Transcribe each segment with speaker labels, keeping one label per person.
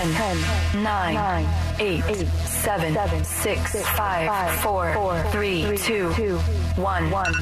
Speaker 1: 10, 10 9, 9 8, 8 7, 7 6, 6 5, 4, 4 3, 2, 2 1 1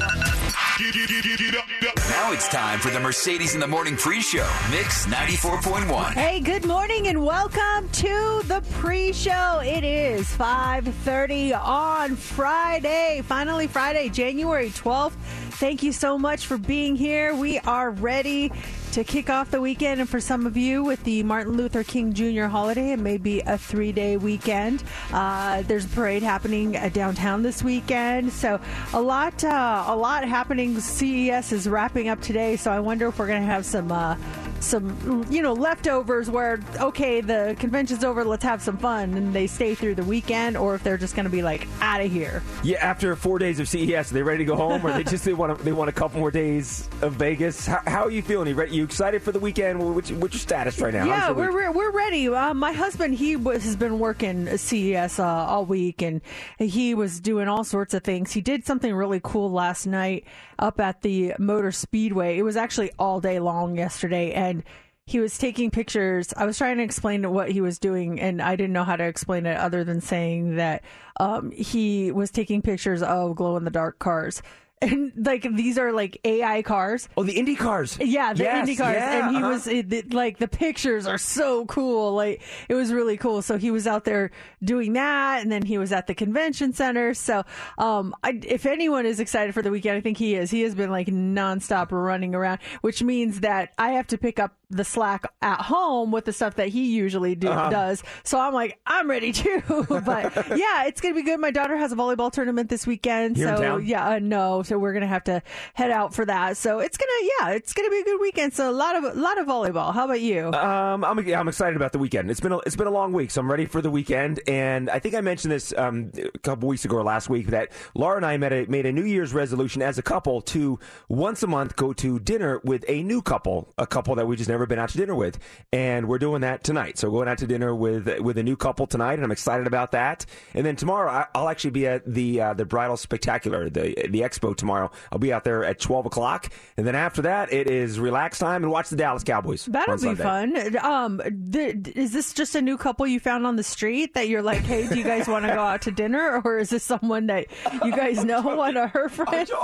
Speaker 2: Now it's time for the Mercedes in the Morning pre-show, Mix 94.1.
Speaker 3: Hey, good morning and welcome to the pre-show. It is 5:30 on Friday. Finally Friday, January 12th. Thank you so much for being here. We are ready to kick off the weekend, and for some of you, with the Martin Luther King Jr. holiday, it may be a three-day weekend. Uh, there's a parade happening uh, downtown this weekend, so a lot, uh, a lot happening. CES is wrapping up today, so I wonder if we're going to have some, uh, some, you know, leftovers where okay, the convention's over, let's have some fun, and they stay through the weekend, or if they're just going to be like out of here.
Speaker 4: Yeah, after four days of CES, are they ready to go home, or they just they want they want a couple more days of Vegas? How, how are you feeling? You ready? You excited for the weekend? What's, what's your status right now?
Speaker 3: Yeah, we're, we're we're ready. Uh, my husband he was, has been working CES uh, all week, and he was doing all sorts of things. He did something really cool last night up at the Motor Speedway. It was actually all day long yesterday, and he was taking pictures. I was trying to explain what he was doing, and I didn't know how to explain it other than saying that um, he was taking pictures of glow in the dark cars. And like these are like AI cars.
Speaker 4: Oh, the Indy cars.
Speaker 3: Yeah, the
Speaker 4: Yes,
Speaker 3: Indy cars,
Speaker 4: yeah,
Speaker 3: and he
Speaker 4: uh-huh.
Speaker 3: was it, it- like the pictures are so cool. Like it was really cool. So he was out there doing that, and then he was at the convention center. So um, I, if anyone is excited for the weekend, I think he is. He has been like nonstop running around, which means that I have to pick up the slack at home with the stuff that he usually do,
Speaker 4: Uh-huh.
Speaker 3: does. So I'm like, I'm ready too. but yeah, it's gonna be good. My daughter has a volleyball tournament this weekend,
Speaker 4: Here
Speaker 3: so yeah, uh, no, so we're gonna have to head out for that. So it's gonna, yeah, it's gonna be a good weekend. So a lot of a lot of volleyball. How about you?
Speaker 4: Um, I'm I'm excited about the weekend. It's been a, it's been a long week, so I'm ready for the weekend. And I think I mentioned this um, a couple weeks ago or last week that Laura and I made a made a New Year's resolution as a couple to once a month go to dinner with a new couple, a couple that we just never been out to dinner with, and we're doing that tonight. So going out to dinner with with a new couple tonight, and I'm excited about that. And then tomorrow I'll actually be at the uh, the bridal spectacular, the the expo tomorrow. I'll be out there at 12 o'clock, and then after that it is relax time and watch the Dallas Cowboys.
Speaker 3: That'll be
Speaker 4: Sunday.
Speaker 3: fun. Um, th- is this just a new couple you found on the street that you're like, hey, do you guys want to go out to dinner, or is this someone that you guys know, one of her friends?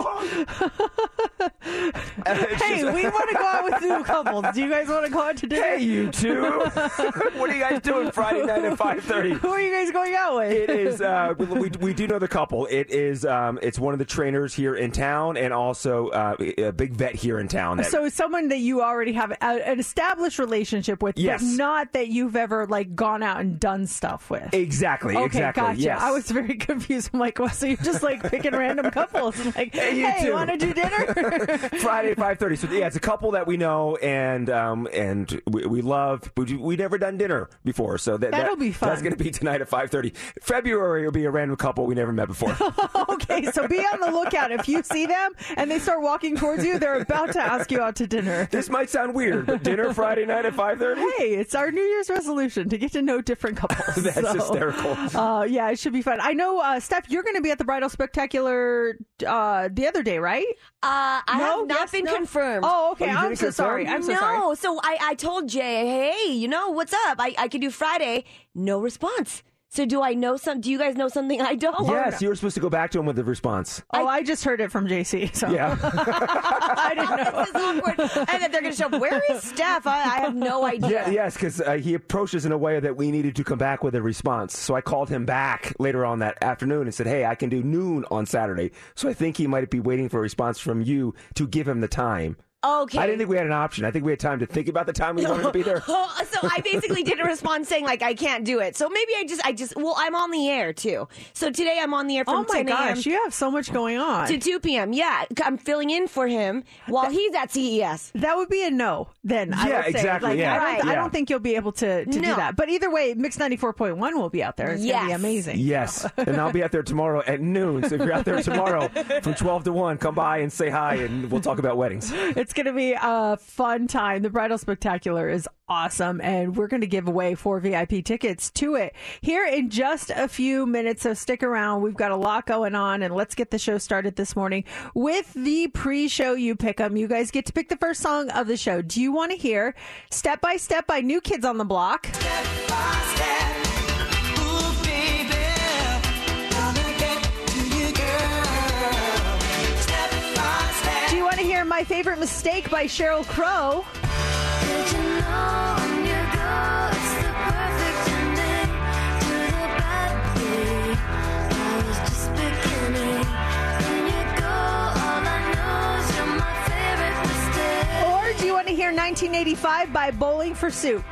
Speaker 3: hey, we want to go out with new couples. Do you guys want to go out to dinner?
Speaker 4: Hey, you two! what are you guys doing Friday night at five thirty?
Speaker 3: Who are you guys going out with?
Speaker 4: It is. Uh, we, we do know the couple. It is. Um, it's one of the trainers here in town, and also uh, a big vet here in town. That,
Speaker 3: So someone that you already have a, an established relationship with,
Speaker 4: Yes.
Speaker 3: but not that you've ever like gone out and done stuff with.
Speaker 4: exactly.
Speaker 3: Okay,
Speaker 4: exactly.
Speaker 3: gotcha.
Speaker 4: Yes.
Speaker 3: I was very confused. I'm like, well, so you're just like picking random couples and like,
Speaker 4: Hey,
Speaker 3: hey,
Speaker 4: you
Speaker 3: you want to do dinner?
Speaker 4: Friday at five thirty. So yeah, it's a couple that we know, and um, and we, we love. We we never done dinner before, so that
Speaker 3: That'll
Speaker 4: that-
Speaker 3: be fun.
Speaker 4: That's going to be tonight at five thirty. February will be a random couple we never met before.
Speaker 3: okay, so be on the lookout. If you see them and they start walking towards you, they're about to ask you out to dinner.
Speaker 4: this might sound weird, but dinner Friday night at five thirty.
Speaker 3: Hey, it's our New Year's resolution to get to know different couples.
Speaker 4: That's
Speaker 3: So,
Speaker 4: hysterical.
Speaker 3: Uh, yeah, it should be fun. I know, uh, Steph, you're going to be at the Bridal Spectacular uh, the other day, right?
Speaker 5: Uh, I
Speaker 3: No?
Speaker 5: have not
Speaker 3: Yes?
Speaker 5: been
Speaker 3: No?
Speaker 5: confirmed.
Speaker 3: Oh, okay.
Speaker 4: Oh,
Speaker 3: I'm so
Speaker 4: confirm?
Speaker 3: sorry. I'm so
Speaker 5: no,
Speaker 3: sorry.
Speaker 5: So I, I told Jay, hey, you know what's up? I, I could do Friday. No response. So do I know some? Do you guys know something I don't?
Speaker 4: Yes, you were supposed to go back to him with the response.
Speaker 3: Oh, I, just heard it from JC. So
Speaker 4: Yeah.
Speaker 3: I didn't know.
Speaker 5: This is awkward. and then they're going to show up. Where is Steph? I, I have no idea.
Speaker 4: Yeah, yes, because uh, he approaches in a way that we needed to come back with a response. So I called him back later on that afternoon and said, "Hey, I can do noon on Saturday." So I think he might be waiting for a response from you to give him the time.
Speaker 5: Okay.
Speaker 4: I didn't think we had an option. I think we had time to think about the time we wanted to be there.
Speaker 5: Oh, so I basically didn't respond saying like I can't do it. So maybe I just I just well I'm on the air too. So today I'm on the air from
Speaker 3: Oh my
Speaker 5: 10 a.m.
Speaker 3: gosh, you have so much going on.
Speaker 5: to 2 p.m. Yeah, I'm filling in for him while he's at E CES.
Speaker 3: That would be a no. Then I
Speaker 4: Yeah,
Speaker 3: would say.
Speaker 4: exactly,
Speaker 3: Like,
Speaker 4: yeah.
Speaker 3: I, don't,
Speaker 5: Right.
Speaker 3: I don't think you'll be able to, to do that. But either way, Mix ninety four point one will be out there. It's gonna be amazing.
Speaker 4: Yes, and I'll be out there tomorrow at noon. So if you're out there tomorrow from 12 to 1, come by and say hi, and we'll talk about weddings.
Speaker 3: It's going to be a fun time. The Bridal Spectacular is awesome, and we're going to give away four VIP tickets to it here in just a few minutes. So stick around. We've got a lot going on, and let's get the show started this morning with the pre-show. You pick them. You guys get to pick the first song of the show. Do you want to hear "Step by Step" by New Kids on the Block? Do you want hear "My Favorite Mistake" by Sheryl Crow? Or do you want to hear 1985 by Bowling for Soup?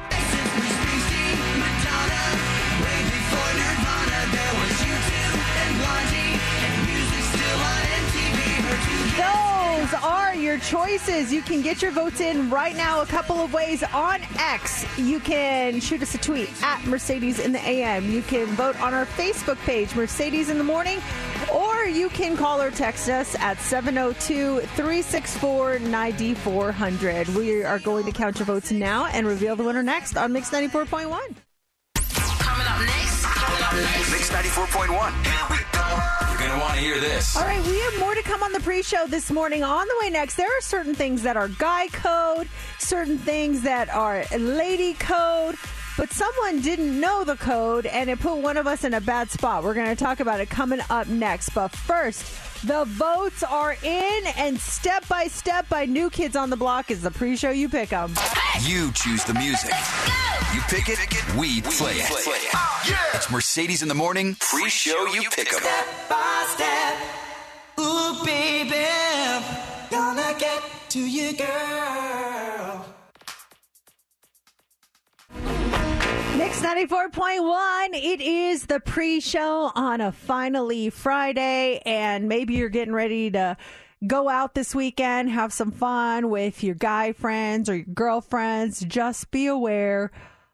Speaker 3: Those are your choices. You can get your votes in right now a couple of ways on X. You can shoot us a tweet at Mercedes in the AM. You can vote on our Facebook page, Mercedes in the Morning, or you can call or text us at 702 364 9400. We are going to count your votes now and reveal the winner next on Mix 94.1.
Speaker 2: Coming up next. Coming up next. Mix 94.1. Going to want to hear this.
Speaker 3: All right, we have more to come on the pre-show this morning. On the way next, there are certain things that are guy code, certain things that are lady code, but someone didn't know the code and it put one of us in a bad spot. We're going to talk about it coming up next. But first, the votes are in and step by step by New Kids on the Block is the pre-show you pick them.
Speaker 2: You choose the music. You pick it, we play it. It's Mercedes in the morning. Pre-show you pick 'em.
Speaker 6: Ooh, baby, gonna get to you, girl.
Speaker 3: Mix 94.1. It is the pre show on a finally Friday, and maybe you're getting ready to go out this weekend, have some fun with your guy friends or your girlfriends. Just be aware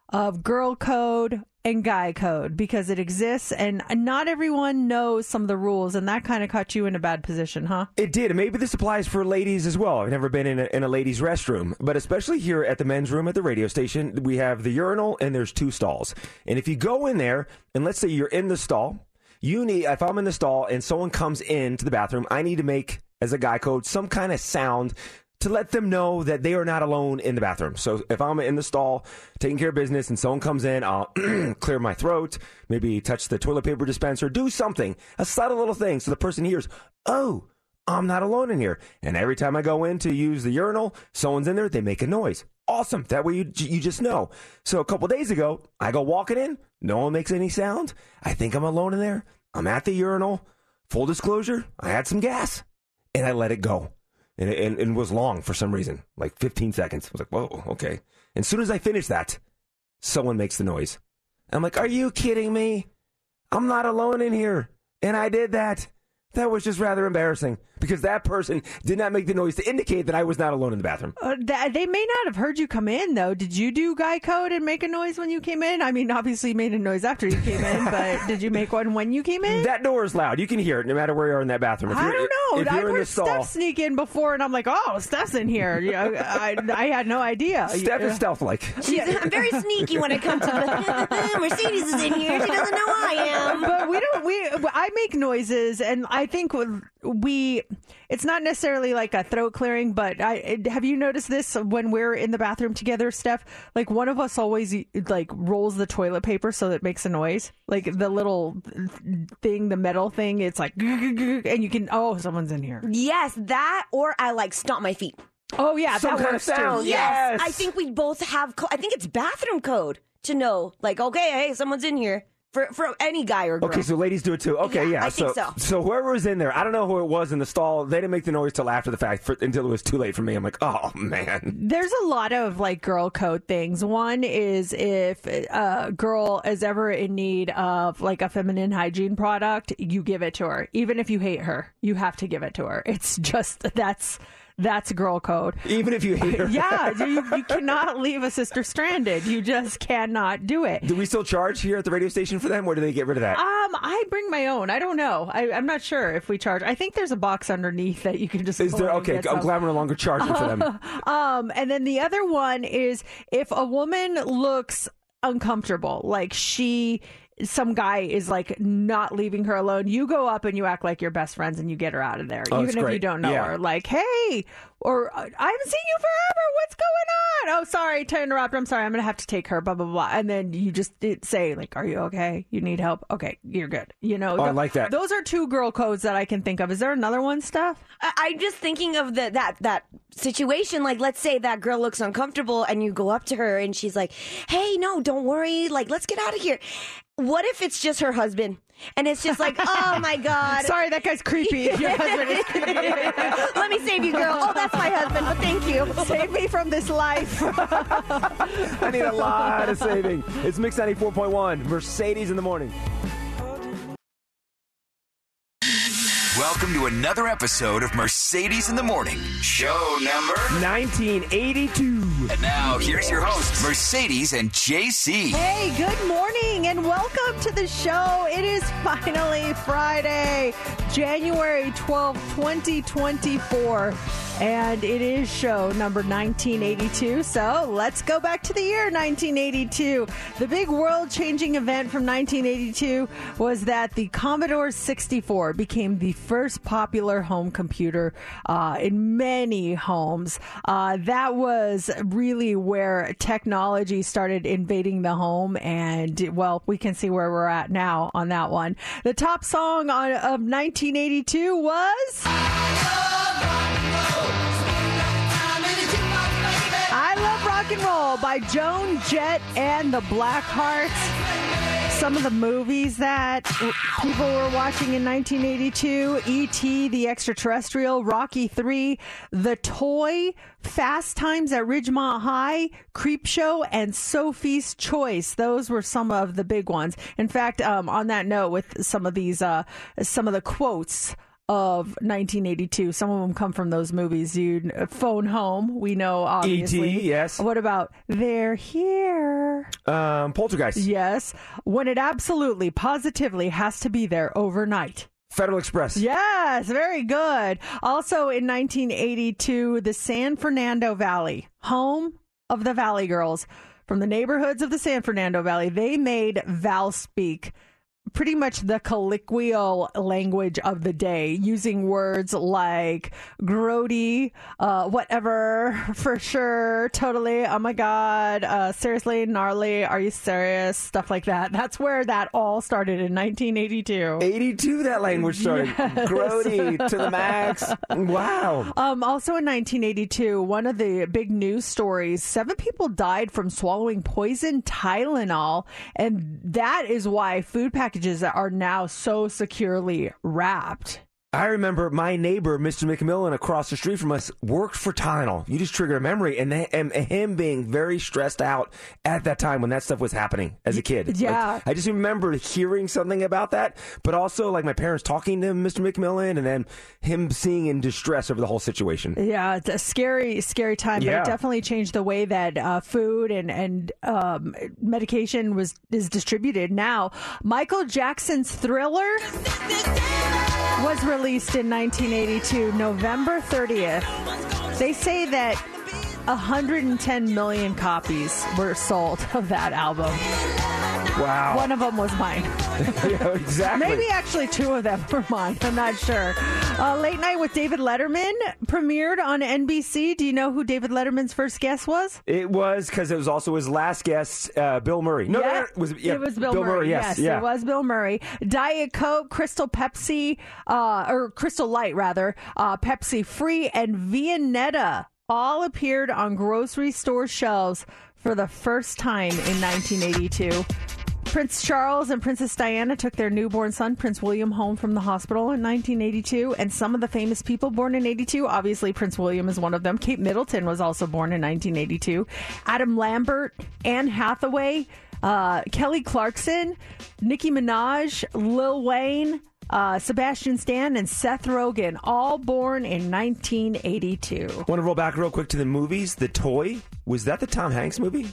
Speaker 3: of girl code and guy code because it exists, and not everyone knows some of the rules, and that kind of caught you in a bad position, huh?
Speaker 4: It did. Maybe this applies for ladies as well. I've never been in a, in a ladies' restroom, but especially here at the men's room at the radio station, we have the urinal and there's two stalls. And if you go in there, and let's say you're in the stall, you need, if I'm in the stall and someone comes into the bathroom, I need to make, as a guy code, some kind of sound to let them know that they are not alone in the bathroom. So if I'm in the stall taking care of business and someone comes in, I'll clear my throat, maybe touch the toilet paper dispenser, do something, a subtle little thing so the person hears, oh, I'm not alone in here. And every time I go in to use the urinal, someone's in there, they make a noise. Awesome. That way you, you just know. So a couple days ago, I go walking in, no one makes any sound. I think I'm alone in there. I'm at the urinal. Full disclosure, I had some gas and I let it go. And it, and, and was long for some reason, like 15 seconds. I was like, whoa, okay. And as soon as I finish that, someone makes the noise. I'm like, are you kidding me? I'm not alone in here. And I did that. That was just rather embarrassing because that person did not make the noise to indicate that I was not alone in the bathroom.
Speaker 3: Uh, th- they may not have heard you come in, though. Did you do guy code and make a noise when you came in? I mean, obviously you made a noise after you came in, but did you make one when you came in?
Speaker 4: That door is loud. You can hear it no matter where you are in that bathroom. If
Speaker 3: I
Speaker 4: you're-
Speaker 3: don't know.
Speaker 4: If you're
Speaker 3: I've
Speaker 4: in
Speaker 3: heard
Speaker 4: the stall,
Speaker 3: Steph sneak in before, and I'm like, oh, Steph's in here. Yeah, I, I had no idea.
Speaker 4: Steph is stealth like.
Speaker 5: She's, I'm very sneaky when it comes to the Mercedes is in here. She doesn't know I am.
Speaker 3: but we don't. We I make noises, and I think we. It's not necessarily like a throat clearing, but I have you noticed this when we're in the bathroom together, Steph? Like one of us always like rolls the toilet paper so that it makes a noise, like the little thing, the metal thing. It's like, and you can. Oh, someone's in here.
Speaker 5: Yes, that or I like stomp my feet.
Speaker 3: Oh yeah,
Speaker 4: Some
Speaker 3: that
Speaker 4: kind of
Speaker 3: works too.
Speaker 4: sound,
Speaker 5: Yes,
Speaker 4: Yes.
Speaker 5: I think we both have. Co- I think it's bathroom code to know. Like, okay, hey, someone's in here. For for any guy or girl.
Speaker 4: Okay, so ladies do it too. Okay,
Speaker 5: Yeah,
Speaker 4: yeah.
Speaker 5: I
Speaker 4: so,
Speaker 5: think so.
Speaker 4: So whoever was in there, I don't know who it was in the stall. They didn't make the noise till after the fact, for, until it was too late for me. I'm like, oh man.
Speaker 3: There's a lot of like girl code things. One is if a girl is ever in need of like a feminine hygiene product, you give it to her. Even if you hate her, you have to give it to her. It's just that's that's girl code.
Speaker 4: Even if you hate her.
Speaker 3: Yeah, you, you cannot leave a sister stranded. You just cannot do it.
Speaker 4: Do we still charge here at the radio station for them, or do they get rid of that?
Speaker 3: Um, I bring my own. I don't know. I, I'm not sure if we charge. I think there's a box underneath that you can just.
Speaker 4: Is there? Okay, I'm
Speaker 3: some.
Speaker 4: glad we're no longer charging for them.
Speaker 3: Um, and then the other one is if a woman looks uncomfortable, like she, some guy is like not leaving her alone, you go up and you act like you're best friends and you get her out of there,
Speaker 4: Oh,
Speaker 3: even
Speaker 4: that's
Speaker 3: if you don't know
Speaker 4: Yeah.
Speaker 3: her. Like, hey, or uh, I haven't seen you forever. What's going on? Oh, sorry to interrupt. I'm sorry. I'm gonna have to take her. Blah blah blah. And then you just say like, "Are you okay? You need help? Okay, you're good." You know.
Speaker 4: Oh, I like that.
Speaker 3: Those are two girl codes that I can think of. Is there another one, Steph?
Speaker 5: I- I'm just thinking of the that that situation. Like, let's say that girl looks uncomfortable, and you go up to her, and she's like, "Hey, no, don't worry. Like, let's get out of here." What if it's just her husband, and it's just like, "Oh my god,
Speaker 3: Sorry, that guy's creepy. Your husband is creepy.
Speaker 5: let me save you, girl." Oh, that's my husband, but thank you.
Speaker 3: Save me from this life.
Speaker 4: I need a lot of saving. It's Mix 94.1, Mercedes in the morning.
Speaker 2: Welcome to another episode of Mercedes in the Morning, show number.
Speaker 4: 1982.
Speaker 2: And now, here's your host, Mercedes and JC.
Speaker 3: Hey, good morning and welcome to the show. It is finally Friday, January twelfth, 2024. And it is show number 1982. So let's go back to the year 1982. The big world changing event from 1982 was that the Commodore 64 became the first popular home computer uh, in many homes. Uh, that was really where technology started invading the home. And, well, we can see where we're at now on that one. The top song on, of 1982 was. By Joan Jett and the Blackhearts. Some of the movies that people were watching in 1982 E.T., The Extraterrestrial, Rocky 3, The Toy, Fast Times at Ridgemont High, Creep Show, and Sophie's Choice. Those were some of the big ones. In fact, um, on that note, with some of these, uh, some of the quotes of 1982. Some of them come from those movies. You phone home. We know obviously.
Speaker 4: E.T., yes.
Speaker 3: What about they're here?
Speaker 4: Um, Poltergeist.
Speaker 3: Yes. When it absolutely, positively has to be there overnight.
Speaker 4: Federal Express.
Speaker 3: Yes, very good. Also in 1982, the San Fernando Valley, home of the Valley Girls, from the neighborhoods of the San Fernando Valley, they made Val speak pretty much the colloquial language of the day, using words like grody, uh, whatever, for sure, totally, oh my god, uh, seriously, gnarly, are you serious? Stuff like that. That's where that all started in 1982.
Speaker 4: 82, that language started. Grody to the max. Wow.
Speaker 3: Um, also in 1982, one of the big news stories: seven people died from swallowing poison Tylenol, and that is why food packages are now so securely wrapped.
Speaker 4: I remember my neighbor, Mr. McMillan, across the street from us, worked for Tylenol. You just triggered a memory, and, and him being very stressed out at that time when that stuff was happening as a kid.
Speaker 3: Yeah.
Speaker 4: Like, I just remember hearing something about that, but also like my parents talking to Mr. McMillan, and then him seeing in distress over the whole situation.
Speaker 3: Yeah, it's a scary, scary time, but it definitely changed the way that uh, food and and um, medication was is distributed. Now, Michael Jackson's Thriller was released in 1982, November 30th. They say that 110 million copies were sold of that album.
Speaker 4: Wow.
Speaker 3: One of them was mine.
Speaker 4: yeah, exactly.
Speaker 3: Maybe actually two of them were mine. I'm not sure. Uh, Late Night with David Letterman premiered on NBC. Do you know who David Letterman's first guest was?
Speaker 4: It was because it was also his last guest, uh, Bill Murray. No, no, no, it was, yeah,
Speaker 3: it was Bill, Murray.
Speaker 4: Yes, yeah.
Speaker 3: it was Bill Murray. Diet Coke, Crystal Pepsi, uh, or Crystal Light rather, uh, Pepsi Free, and Viennetta all appeared on grocery store shelves for the first time in 1982. Prince Charles and Princess Diana took their newborn son, Prince William, home from the hospital in 1982. And some of the famous people born in 82, obviously Prince William is one of them. Kate Middleton was also born in 1982. Adam Lambert, Anne Hathaway, uh, Kelly Clarkson, Nicki Minaj, Lil Wayne, uh, Sebastian Stan, and Seth Rogen, all born in 1982.
Speaker 4: Want to roll back real quick to the movies? The Toy was that the Tom Hanks movie?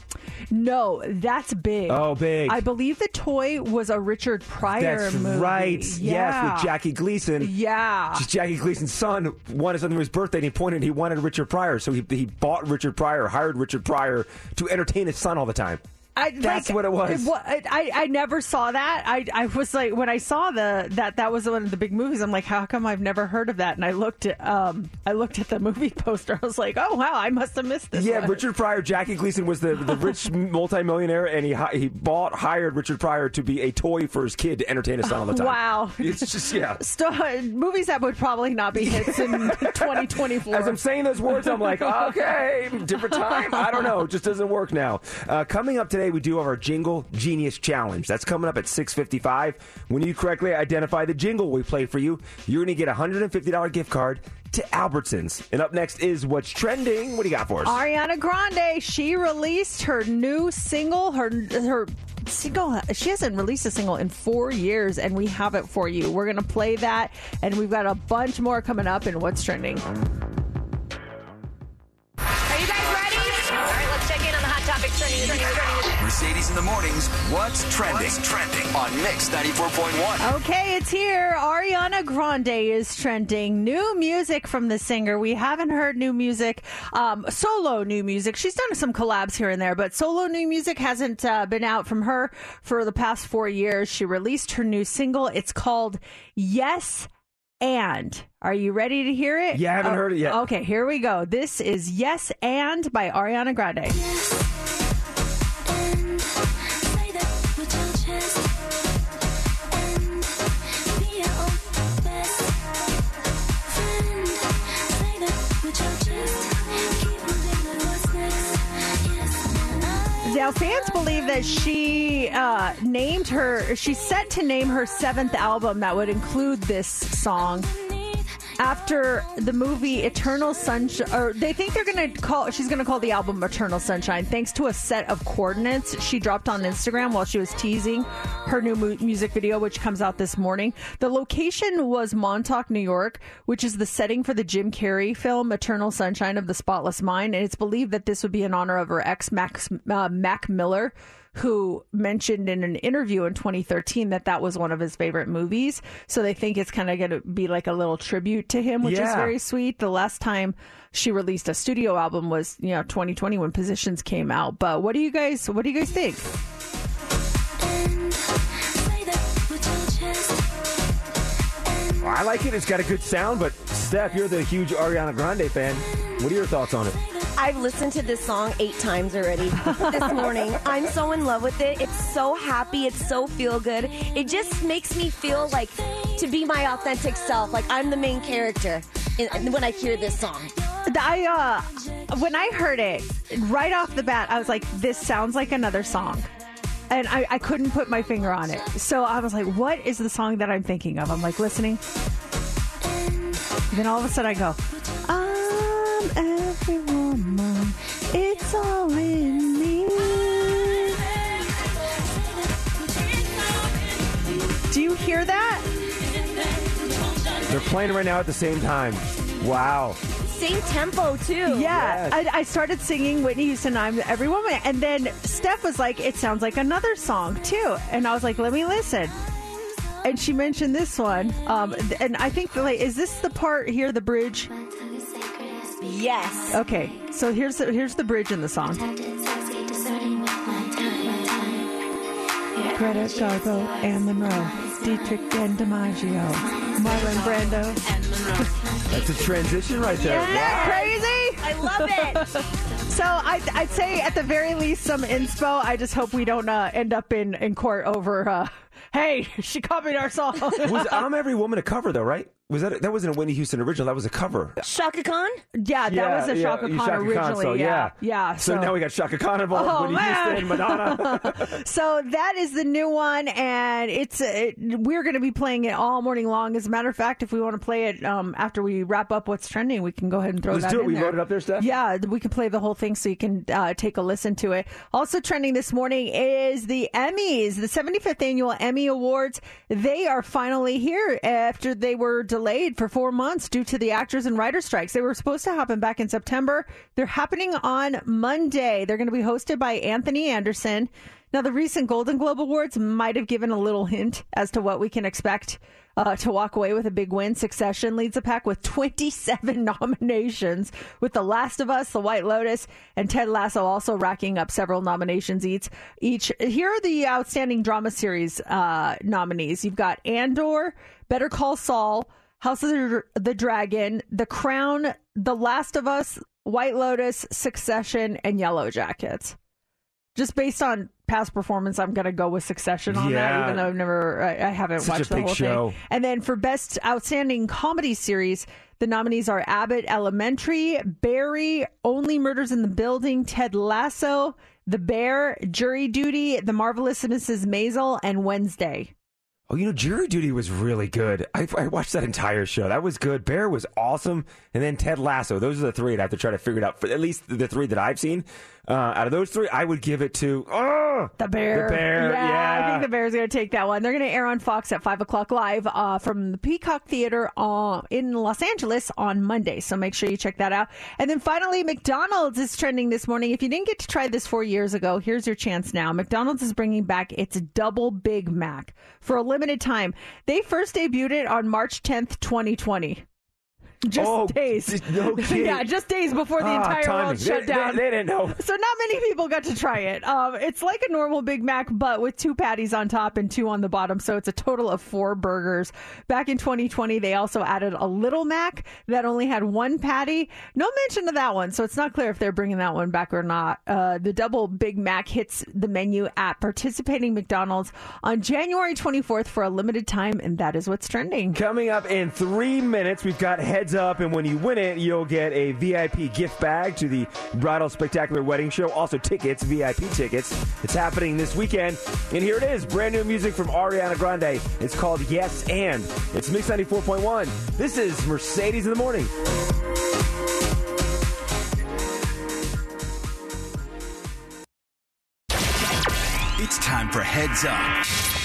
Speaker 3: No, that's big.
Speaker 4: Oh, big.
Speaker 3: I believe the toy was a Richard Pryor
Speaker 4: That's
Speaker 3: movie.
Speaker 4: right.
Speaker 3: Yeah.
Speaker 4: Yes, with Jackie Gleason.
Speaker 3: Yeah.
Speaker 4: Just Jackie Gleason's son wanted something for his birthday, and he pointed. He wanted Richard Pryor, so he he bought Richard Pryor, hired Richard Pryor to entertain his son all the time.
Speaker 3: I,
Speaker 4: That's
Speaker 3: like,
Speaker 4: what it was.
Speaker 3: wa- I, I never saw that. I, I was like when I saw the that that was one of the big movies. I'm like, how come I've never heard of that? And I looked at um I looked at the movie poster. I was like, oh wow, I must have missed this.
Speaker 4: Yeah,
Speaker 3: one.
Speaker 4: Richard Pryor. Jackie Gleason was the, the rich multimillionaire, and he he bought hired Richard Pryor to be a toy for his kid to entertain his son all the time.
Speaker 3: Wow.
Speaker 4: it's just yeah.
Speaker 3: St- movies that would probably not be hits in 2024.
Speaker 4: As I'm saying those words, I'm like, okay, different time. I don't know. It just doesn't work now. Uh, coming up today, we do have our Jingle Genius Challenge. That's coming up at 6:55. When you correctly identify the jingle we play for you, you're going to get a $150 gift card to Albertsons. And up next is what's trending. What do you got for us?
Speaker 3: Ariana Grande, she released her new single, her her single. She hasn't released a single in four years, and we have it for you. We're gonna play that, and we've got a bunch more coming up in what's trending.
Speaker 1: On the hot topics trending. trending, trending.
Speaker 2: Mercedes in the mornings. What's trending? trending on Mix 94.1.
Speaker 3: Okay, it's here. Ariana Grande is trending. New music from the singer. We haven't heard new music, um, solo new music. She's done some collabs here and there, but solo new music hasn't uh, been out from her for the past four years. She released her new single. It's called Yes and. Are you ready to hear it?
Speaker 4: Yeah, I haven't
Speaker 3: Oh,
Speaker 4: heard it yet.
Speaker 3: Okay, here we go. This is Yes and by Ariana Grande. Now, fans believe that she uh, named her, she's set to name her seventh album that would include this song after the movie Eternal Sunshine. Or they think they're going to call, she's going to call the album Eternal Sunshine thanks to a set of coordinates she dropped on Instagram while she was teasing her new mu- music video, which comes out this morning. The location was Montauk, New York, which is the setting for the Jim Carrey film Eternal Sunshine of the Spotless Mind. And it's believed that this would be in honor of her ex, Max, uh, Mac Miller who mentioned in an interview in 2013 that that was one of his favorite movies. So they think it's kind of going to be like a little tribute to him, which is very sweet. The last time she released a studio album was, you know, 2020 when Positions came out. But what do you guys what do you guys think?
Speaker 4: I like it. It's got a good sound, but Steph, you're the huge Ariana Grande fan. What are your thoughts on it?
Speaker 5: I've listened to this song eight times already this morning. I'm so in love with it. It's so happy. It's so feel good. It just makes me feel like to be my authentic self. Like I'm the main character in, when I hear this song.
Speaker 3: I uh when I heard it right off the bat, I was like, this sounds like another song. And I, I couldn't put my finger on it. So I was like, what is the song that I'm thinking of? I'm like listening. Then all of a sudden I go, I'm every woman. It's all in me. Do you hear that?
Speaker 4: They're playing right now at the same time. Wow.
Speaker 5: Same tempo too.
Speaker 3: Yeah, I, I started singing Whitney Houston, "I'm Every Woman," and then Steph was like, "It sounds like another song too," and I was like, "Let me listen." And she mentioned this one, um, and I think like, is this the part here, the bridge?
Speaker 5: Yes.
Speaker 3: Okay, so here's the, here's the bridge in the song. Greta Garbo and Monroe, Dietrich and DiMaggio, Marlon Brando.
Speaker 4: That's a transition right there.
Speaker 3: Isn't that crazy?
Speaker 5: I love it.
Speaker 3: So I, I'd say at the very least some inspo. I just hope we don't uh, end up in, in court over. Uh, hey, she copied our song.
Speaker 4: Was I'm Every Woman a cover though, right? Was that that wasn't a Whitney Houston original? That was a cover.
Speaker 5: Chaka Khan?
Speaker 3: Yeah, that was a Chaka Khan
Speaker 4: Chaka
Speaker 3: originally.
Speaker 4: so,
Speaker 3: yeah.
Speaker 4: yeah, So, now we got Chaka Khan involved.
Speaker 3: Oh,
Speaker 4: Whitney
Speaker 3: man.
Speaker 4: Houston, Madonna.
Speaker 3: So that is the new one, and it's it, we're going to be playing it all morning long. As a matter of fact, if we want to play it um, after we wrap up what's trending, we can go ahead and throw
Speaker 4: Let's
Speaker 3: that
Speaker 4: do it.
Speaker 3: in
Speaker 4: We
Speaker 3: there.
Speaker 4: load it up there, Steph?
Speaker 3: Yeah, we can play the whole thing so you can uh, take a listen to it. Also trending this morning is the Emmys, the 75th annual Emmy Awards. They are finally here after they were delayed for four months due to the actors and writer strikes. They were supposed to happen back in September. They're happening on Monday. They're going to be hosted by Anthony Anderson. Now, the recent Golden Globe Awards might have given a little hint as to what we can expect uh, to walk away with a big win. Succession leads the pack with 27 nominations, with The Last of Us, The White Lotus, and Ted Lasso also racking up several nominations each. Each here are the outstanding drama series uh, nominees. You've got Andor, Better Call Saul, House of the, Dragon, The Crown, The Last of Us, White Lotus, Succession, and Yellow Jackets. Just based on past performance, I'm going to go with Succession on that, even though I've never, I, I haven't
Speaker 4: Such
Speaker 3: watched the whole
Speaker 4: show.
Speaker 3: thing. And then for Best Outstanding Comedy Series, the nominees are Abbott Elementary, Barry, Only Murders in the Building, Ted Lasso, The Bear, Jury Duty, The Marvelous Mrs. Maisel, and Wednesday.
Speaker 4: Oh, you know, Jury Duty was really good. I, I watched that entire show. That was good. Bear was awesome, and then Ted Lasso. Those are the three I'd have to try to figure it out. For at least the three that I've seen. Uh, out of those three, I would give it to oh,
Speaker 3: The Bear.
Speaker 4: The Bear.
Speaker 3: Yeah,
Speaker 4: Yeah,
Speaker 3: I think The Bear's are going to take that one. They're going to air on Fox at 5 o'clock live uh, from the Peacock Theater uh, in Los Angeles on Monday. So make sure you check that out. And then finally, McDonald's is trending this morning. If you didn't get to try this four years ago, here's your chance now. McDonald's is bringing back its double Big Mac for a limited time. They first debuted it on March 10th, 2020. Just
Speaker 4: Oh,
Speaker 3: days.
Speaker 4: no
Speaker 3: yeah, just days before the
Speaker 4: Ah,
Speaker 3: entire
Speaker 4: timing.
Speaker 3: world
Speaker 4: They-
Speaker 3: shut
Speaker 4: they-
Speaker 3: down.
Speaker 4: they didn't know.
Speaker 3: So not many people got to try it. Um, it's like a normal Big Mac, but with two patties on top and two on the bottom. So it's a total of four burgers. Back in 2020, they also added a Little Mac that only had one patty. No mention of that one, so it's not clear if they're bringing that one back or not. Uh, the double Big Mac hits the menu at participating McDonald's on January 24th for a limited time, and that is what's trending.
Speaker 4: Coming up in three minutes, we've got Heads Up, and when you win it, you'll get a VIP gift bag to the Bridal Spectacular Wedding Show. Also, tickets, VIP tickets. It's happening this weekend. And here it is brand new music from Ariana Grande. It's called Yes and. It's Mix 94.1. This is Mercedes in the Morning.
Speaker 2: It's time for Heads Up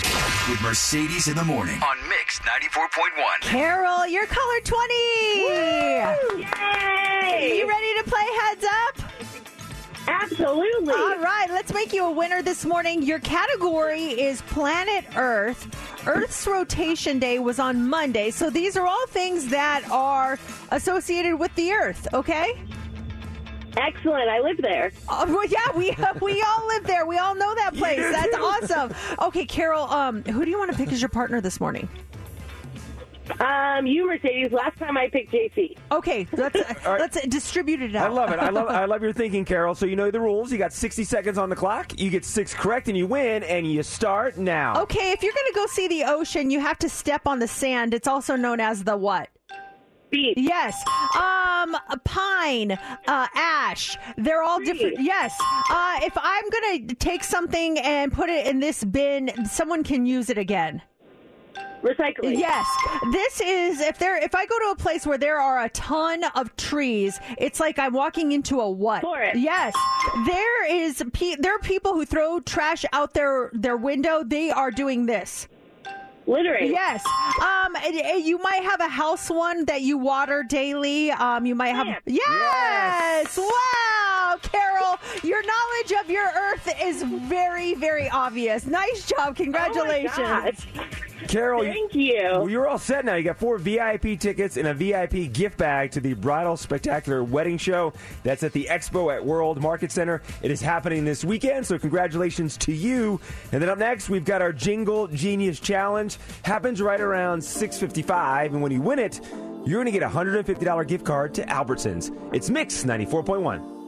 Speaker 2: with Mercedes in the morning on Mix 94.1.
Speaker 3: Carol, you're color 20.
Speaker 7: Yay!
Speaker 3: Are you ready to play Heads Up?
Speaker 7: Absolutely.
Speaker 3: All right, let's make you a winner this morning. Your category is Planet Earth. Earth's rotation day was on Monday, so these are all things that are associated with the Earth, okay?
Speaker 7: Excellent. I live there.
Speaker 3: Uh, well, yeah, we we all live there. We all know that place. That's awesome. Okay, Carol, um, who do you want to pick as your partner this morning?
Speaker 7: Um, you, Mercedes. Last time I picked JC.
Speaker 3: Okay, let's
Speaker 4: right.
Speaker 3: let's distribute it out.
Speaker 4: I love it. I love I love your thinking, Carol. So you know the rules. You got 60 seconds on the clock. You get six correct and you win, and you start now.
Speaker 3: Okay, if you're going to go see the ocean, you have to step on the sand. It's also known as the what? Yes. Um, pine, uh, ash. They're all different. Yes. Uh, if I'm going to take something and put it in this bin, someone can use it again.
Speaker 7: Recycling.
Speaker 3: Yes. This is if there if I go to a place where there are a ton of trees, it's like I'm walking into a what?
Speaker 7: Forest.
Speaker 3: Yes. There is pe- there are people who throw trash out their their window. They are doing this.
Speaker 7: Littering.
Speaker 3: Yes. Um, and- and you might have a house one that you water daily. Um, you might have.
Speaker 7: Plants.
Speaker 3: Yes. Wow, Carol, your knowledge of your Earth is very, very obvious. Nice job. Congratulations.
Speaker 7: Oh my gosh.
Speaker 4: Carol,
Speaker 7: Thank you.
Speaker 4: Well, you're all set now. You got four VIP tickets and a VIP gift bag to the Bridal Spectacular Wedding Show. That's at the Expo at World Market Center. It is happening this weekend, so congratulations to you. And then up next, we've got our Jingle Genius Challenge. Happens right around 6:55, and when you win it, you're going to get a $150 gift card to Albertsons. It's Mix 94.1.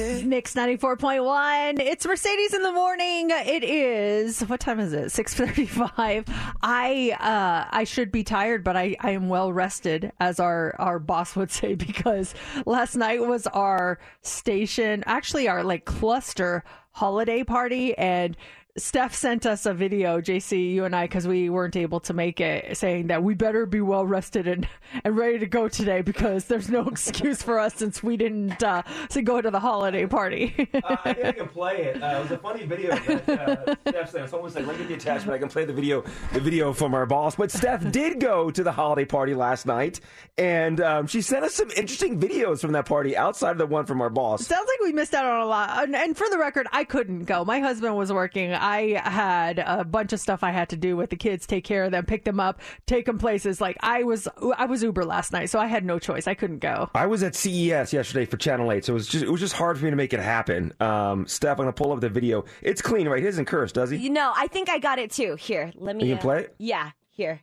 Speaker 3: Mix 94.1. It's Mercedes in the morning. It is, what time is it? 6.35. I, uh, I should be tired, but I, I am well rested, as our, our boss would say, because last night was our station, actually our like cluster holiday party and Steph sent us a video, JC, you and I, because we weren't able to make it, saying that we better be well rested and, and ready to go today because there's no excuse for us since we didn't uh, to go to the holiday party.
Speaker 4: uh, I think I can play it. Uh, it was a funny video that uh, Steph sent. Someone said, "Look at the attachment." I can play the video, the video from our boss. But Steph did go to the holiday party last night, and um, she sent us some interesting videos from that party outside of the one from our boss.
Speaker 3: Sounds like we missed out on a lot. And, and for the record, I couldn't go. My husband was working. I had a bunch of stuff I had to do with the kids, take care of them, pick them up, take them places. Like I was, I was Uber last night, so I had no choice. I couldn't go.
Speaker 4: I was at CES yesterday for Channel Eight, so it was just it was just hard for me to make it happen. Um, Steph, I'm gonna pull up the video. It's clean, right? He isn't cursed, does he?
Speaker 5: You know, I think I got it too. Here, let me.
Speaker 4: You can
Speaker 5: uh,
Speaker 4: play it?
Speaker 5: Yeah, here.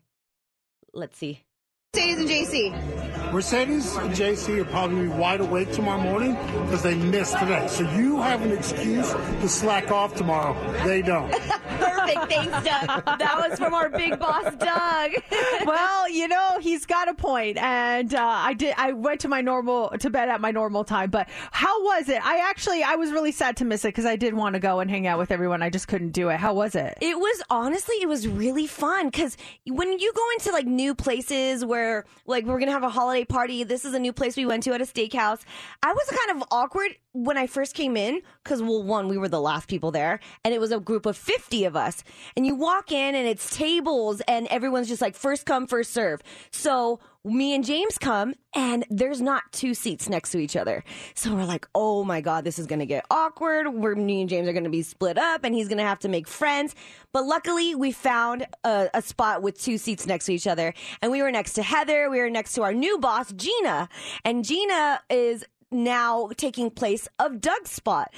Speaker 5: Let's see.
Speaker 8: Mercedes and JC.
Speaker 9: Mercedes and JC are probably wide awake tomorrow morning because they missed today. So you have an excuse to slack off tomorrow. They don't.
Speaker 5: Perfect. Thanks, Doug. That was from our big boss, Doug.
Speaker 3: well, you know, he's got a point, and uh, I did. I went to my normal to bed at my normal time. But how was it? I actually I was really sad to miss it because I did want to go and hang out with everyone. I just couldn't do it. How was it?
Speaker 5: It was honestly, it was really fun because when you go into like new places where like we're gonna have a holiday party, this is a new place we went to at a steakhouse. I was kind of awkward when I first came in because well, one we were the last people there, and it was a group of fifty of us, and you walk in and it's tables and everyone's just like first come first serve. So me and James come and there's not two seats next to each other. So we're like, oh my God, this is going to get awkward. We're, me and James are going to be split up and he's going to have to make friends. But luckily we found a, a spot with two seats next to each other. And we were next to Heather. We were next to our new boss, Gina. And Gina is now taking place of Doug's spot.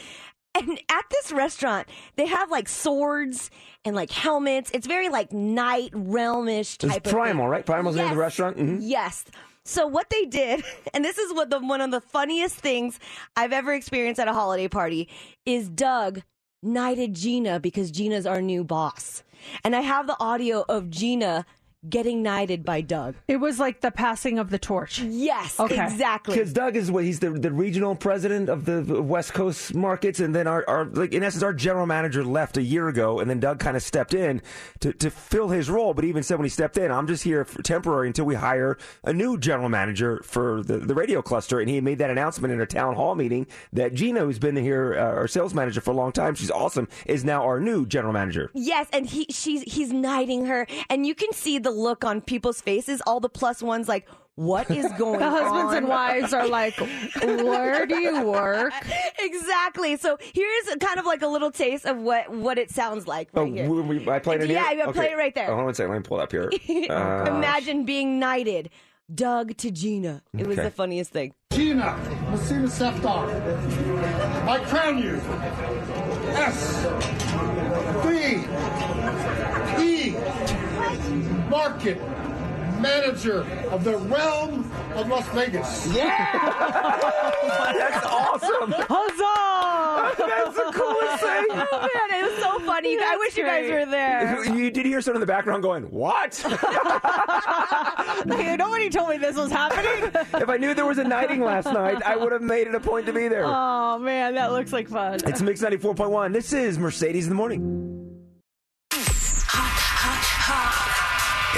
Speaker 5: And at this restaurant, they have like swords and like helmets. It's very like night realmish type
Speaker 4: It's Primal, right? Primal's name of the
Speaker 5: Yes.
Speaker 4: restaurant. Mhm.
Speaker 5: Yes. So what they did, and this is what the one of the funniest things I've ever experienced at a holiday party, is Doug knighted Gina because Gina's our new boss. And I have the audio of Gina getting knighted by Doug.
Speaker 3: It was like the passing of the torch.
Speaker 5: Yes,
Speaker 3: Okay.
Speaker 5: exactly.
Speaker 4: Because Doug is what he's the, the regional president of the West Coast markets, and then our, our like in essence our general manager left a year ago, and then Doug kind of stepped in to, to fill his role. But even said when he stepped in, I'm just here for temporary until we hire a new general manager for the, the radio cluster. And he made that announcement in a town hall meeting that Gina, who's been here, uh, our sales manager for a long time, she's awesome, is now our new general manager.
Speaker 5: Yes, and he she's he's knighting her, and you can see the look on people's faces. All the plus ones, like, what is going
Speaker 3: The
Speaker 5: on?
Speaker 3: husbands and wives are like, where do you work?
Speaker 5: exactly. So here's kind of like a little taste of what what it sounds like right
Speaker 4: oh,
Speaker 5: here.
Speaker 4: we, we- I played it.
Speaker 5: Yeah,
Speaker 4: here?
Speaker 5: I play it right there.
Speaker 4: Oh, hold on a second. Let me pull it up here. Uh,
Speaker 5: Imagine being knighted, Doug to Gina. It was the funniest thing.
Speaker 9: Gina, Messina Seftar, I crown you S B E Market Manager of the Realm of Las Vegas. Yeah!
Speaker 4: That's awesome.
Speaker 3: Huzzah!
Speaker 4: That's the coolest thing.
Speaker 5: Oh man, it was so funny. I wish you guys were there.
Speaker 4: You did hear someone in the background going, "What?"
Speaker 3: Hey, Nobody told me this was happening.
Speaker 4: if I knew there was a knighting last night, I would have made it a point to be there.
Speaker 3: Oh man, that looks like fun.
Speaker 4: It's Mix 94.1. This is Mercedes in the Morning.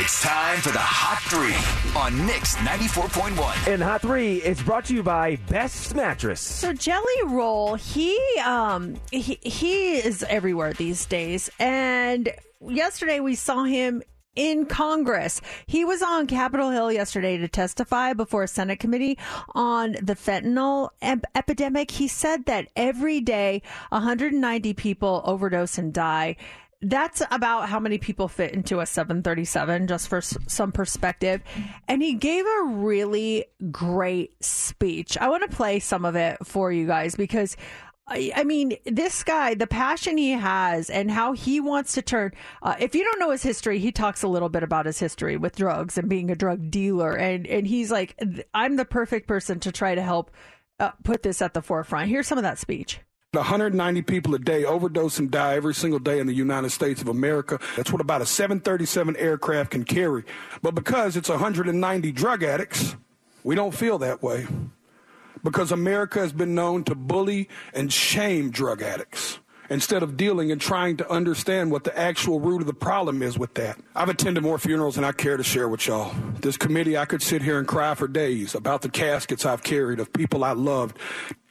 Speaker 2: It's time for the Hot Three on Mix 94.1.
Speaker 4: And Hot 3 is brought to you by Best Mattress.
Speaker 3: So Jelly Roll, he um he he is everywhere these days. And yesterday we saw him in Congress. He was on Capitol Hill yesterday to testify before a Senate committee on the fentanyl ep- epidemic. He said that every day 190 people overdose and die. That's about how many people fit into a 737, just for s- some perspective. And he gave a really great speech. I want to play some of it for you guys because I I mean, this guy, the passion he has and how he wants to turn. Uh, if you don't know his history, he talks a little bit about his history with drugs and being a drug dealer. And, and he's like, I'm the perfect person to try to help uh, put this at the forefront. Here's some of that speech.
Speaker 10: 190 people a day overdose and die every single day in the United States of America. That's what about a 737 aircraft can carry. But because it's 190 drug addicts, we don't feel that way. Because America has been known to bully and shame drug addicts instead of dealing and trying to understand what the actual root of the problem is with that. I've attended more funerals than I care to share with y'all. This committee, I could sit here and cry for days about the caskets I've carried of people I loved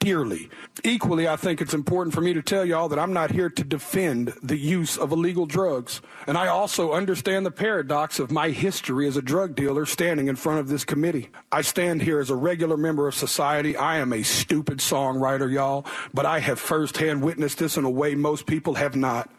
Speaker 10: dearly. Equally, I think it's important for me to tell y'all that I'm not here to defend the use of illegal drugs. And I also understand the paradox of my history as a drug dealer standing in front of this committee. I stand here as a regular member of society. I am a stupid songwriter, y'all, but I have firsthand witnessed this in a way most people have not.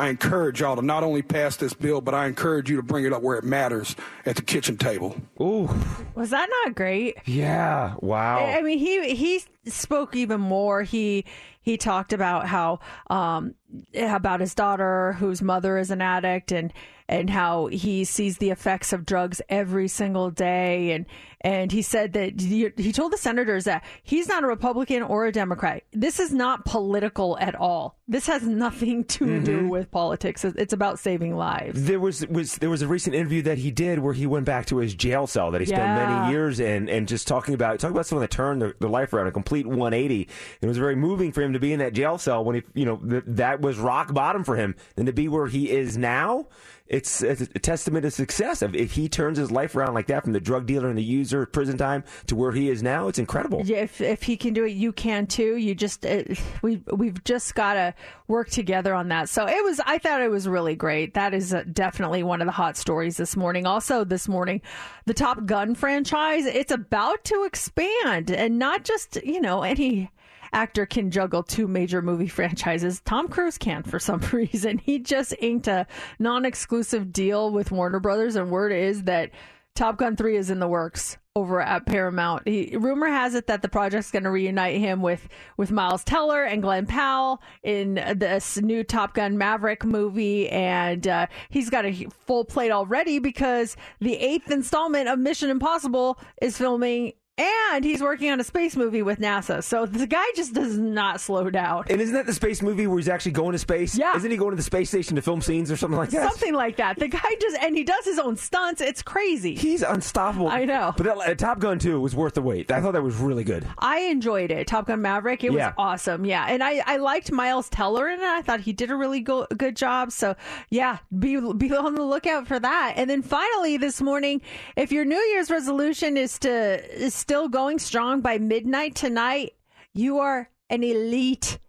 Speaker 10: I encourage y'all to not only pass this bill, but I encourage you to bring it up where it matters at the kitchen table.
Speaker 4: Ooh.
Speaker 3: Was that not great?
Speaker 4: Yeah. Wow.
Speaker 3: I I mean, he he spoke even more. He he talked about how um about his daughter whose mother is an addict and and how he sees the effects of drugs every single day and and he said that he, he told the senators that he's not a Republican or a Democrat. This is not political at all. This has nothing to mm-hmm. do with politics. It's about saving lives.
Speaker 4: There was was there was a recent interview that he did where he went back to his jail cell that he spent
Speaker 3: Yeah.
Speaker 4: many years in, and just talking about talking about someone that turned their, their life around a complete 180. It was very moving for him to be in that jail cell when he, you know, th- that was rock bottom for him, and to be where he is now. It's, a testament to success. If, he turns his life around like that from the drug dealer and the user prison time to where he is now, it's incredible.
Speaker 3: If if he can do it, you can too. You just it, we we've just got to work together on that. So it was. I thought it was really great. That is uh, definitely one of the hot stories this morning. Also this morning, the Top Gun franchise. It's about to expand, and not just you know any actor can juggle two major movie franchises. Tom Cruise can for some reason. He just inked a non-exclusive deal with Warner Brothers, and word is that Top Gun 3 is in the works over at Paramount. He, rumor has it that the project's going to reunite him with with Miles Teller and Glenn Powell in this new Top Gun Maverick movie, and uh, he's got a full plate already because the eighth installment of Mission Impossible is filming. And he's working on a space movie with NASA. So the guy just does not slow down.
Speaker 4: And isn't that the space movie where he's actually going to space?
Speaker 3: Yeah.
Speaker 4: Isn't he going to the space station to film scenes or something like that?
Speaker 3: Something like that. The guy just, and he does his own stunts. It's crazy.
Speaker 4: He's unstoppable.
Speaker 3: I know.
Speaker 4: But that, uh, Top Gun 2 was worth the wait. I thought that was really good.
Speaker 3: I enjoyed it. Top Gun Maverick. It
Speaker 4: Yeah.
Speaker 3: was awesome. Yeah. And I, I liked Miles Teller in it. I thought he did a really go, good job. So, yeah, be, be on the lookout for that. And then finally, this morning, if your New Year's resolution is to is still going strong by midnight tonight, you are an elite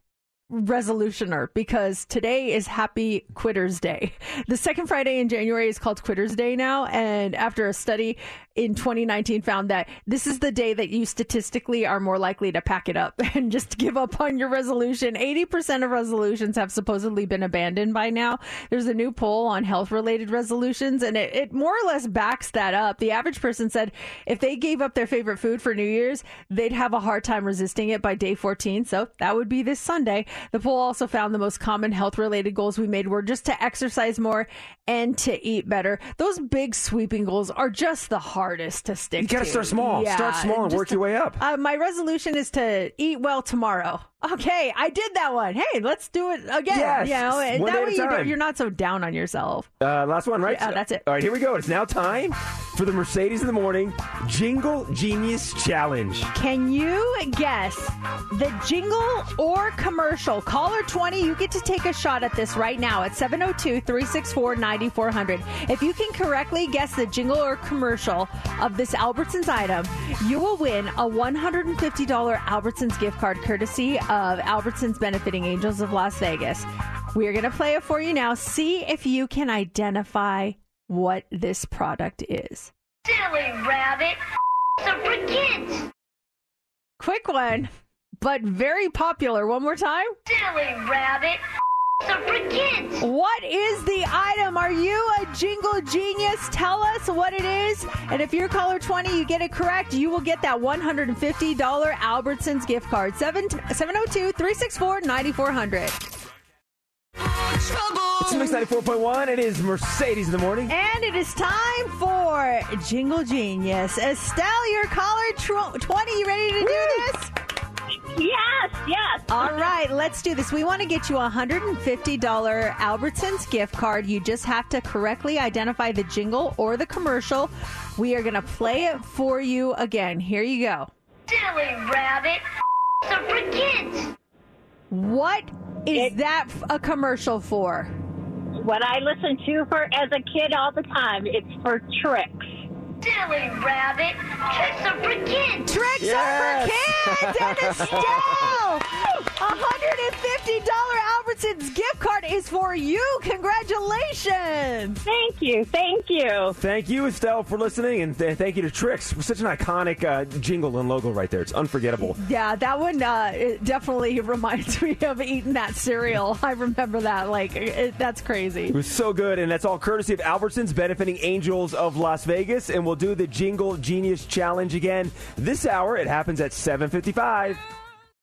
Speaker 3: resolutioner because today is Happy Quitters Day. The second Friday in January is called Quitters Day now. And after a study in 2019 found that this is the day that you statistically are more likely to pack it up and just give up on your resolution. 80% of resolutions have supposedly been abandoned by now. There's a new poll on health related resolutions and it, it more or less backs that up. The average person said if they gave up their favorite food for New Year's, they'd have a hard time resisting it by day 14. So that would be this Sunday. The poll also found the most common health related goals we made were just to exercise more and to eat better. Those big sweeping goals are just the hardest to stick
Speaker 4: You gotta
Speaker 3: to.
Speaker 4: start small. Start small and work your way up.
Speaker 3: Uh, my resolution is to eat well tomorrow. Okay, I did that one. Hey, let's do it again.
Speaker 4: Yes,
Speaker 3: you know,
Speaker 4: one
Speaker 3: that
Speaker 4: day at
Speaker 3: way you you're not so down on yourself.
Speaker 4: Uh, last one, right?
Speaker 3: Yeah, that's it.
Speaker 4: All right, here we go. It's now time for the Mercedes in the Morning Jingle Genius Challenge.
Speaker 3: Can you guess the jingle or commercial? Caller 20, you get to take a shot at this right now at 702 364 9400. If you can correctly guess the jingle or commercial of this Albertsons item, you will win a $150 Albertsons gift card courtesy of Albertsons Benefiting Angels of Las Vegas. We are going to play it for you now. See if you can identify what this product is.
Speaker 11: Silly rabbit. So for kids.
Speaker 3: Quick one, but very popular. One more time.
Speaker 11: Silly rabbit. So for kids.
Speaker 3: What is the item? Are you a jingle genius? Tell us what it is. And if you're caller 20, you get it correct, you will get that $150 Albertsons gift card. 702 364 9400.
Speaker 4: It's Mix 94.1. It is Mercedes in the Morning.
Speaker 3: And it is time for Jingle Genius. Estelle, you're caller tw- 20. You ready to do this?
Speaker 7: Yes, yes.
Speaker 3: All right, let's do this. We want to get you a $150 Albertsons gift card. You just have to correctly identify the jingle or the commercial. We are going to play it for you again. Here you go.
Speaker 11: Silly rabbit. Are for kids.
Speaker 3: What is that a commercial for?
Speaker 7: What I listen to for as a kid all the time. It's for Trix.
Speaker 11: Silly rabbit. Trix are for kids.
Speaker 3: Trix
Speaker 11: Yes.
Speaker 3: are for kids and Estelle. $150 Albertsons gift card is for you. Congratulations.
Speaker 7: Thank you. Thank you.
Speaker 4: Thank you, Estelle, for listening, and th- thank you to Trix for such an iconic uh, jingle and logo right there. It's unforgettable.
Speaker 3: Yeah, that one uh, it definitely reminds me of eating that cereal. I remember that. Like, it, that's crazy.
Speaker 4: It was so good, and that's all courtesy of Albertsons benefiting Angels of Las Vegas, and we'll do the Jingle Genius Challenge again this hour. It happens at 7:55.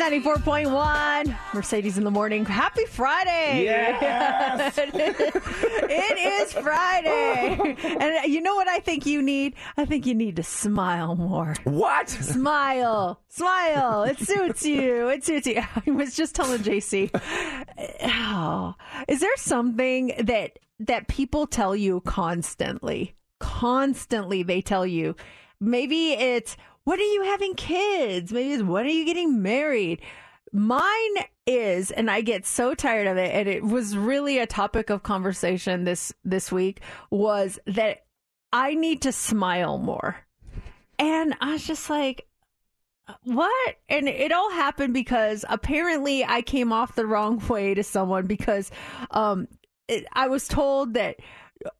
Speaker 3: 94.1, Mercedes in the morning. Happy Friday.
Speaker 4: Yes.
Speaker 3: it is Friday. And you know what I think you need? I think you need to smile more.
Speaker 4: What?
Speaker 3: Smile. Smile. It suits you. It suits you. I was just telling JC. Oh, is there something that that people tell you constantly? Constantly they tell you. Maybe it's when are you having kids? Maybe it's when are you getting married? Mine is, and I get so tired of it, and it was really a topic of conversation this this week, was that I need to smile more. And I was just like, what? And it all happened because apparently I came off the wrong way to someone because um it, I was told that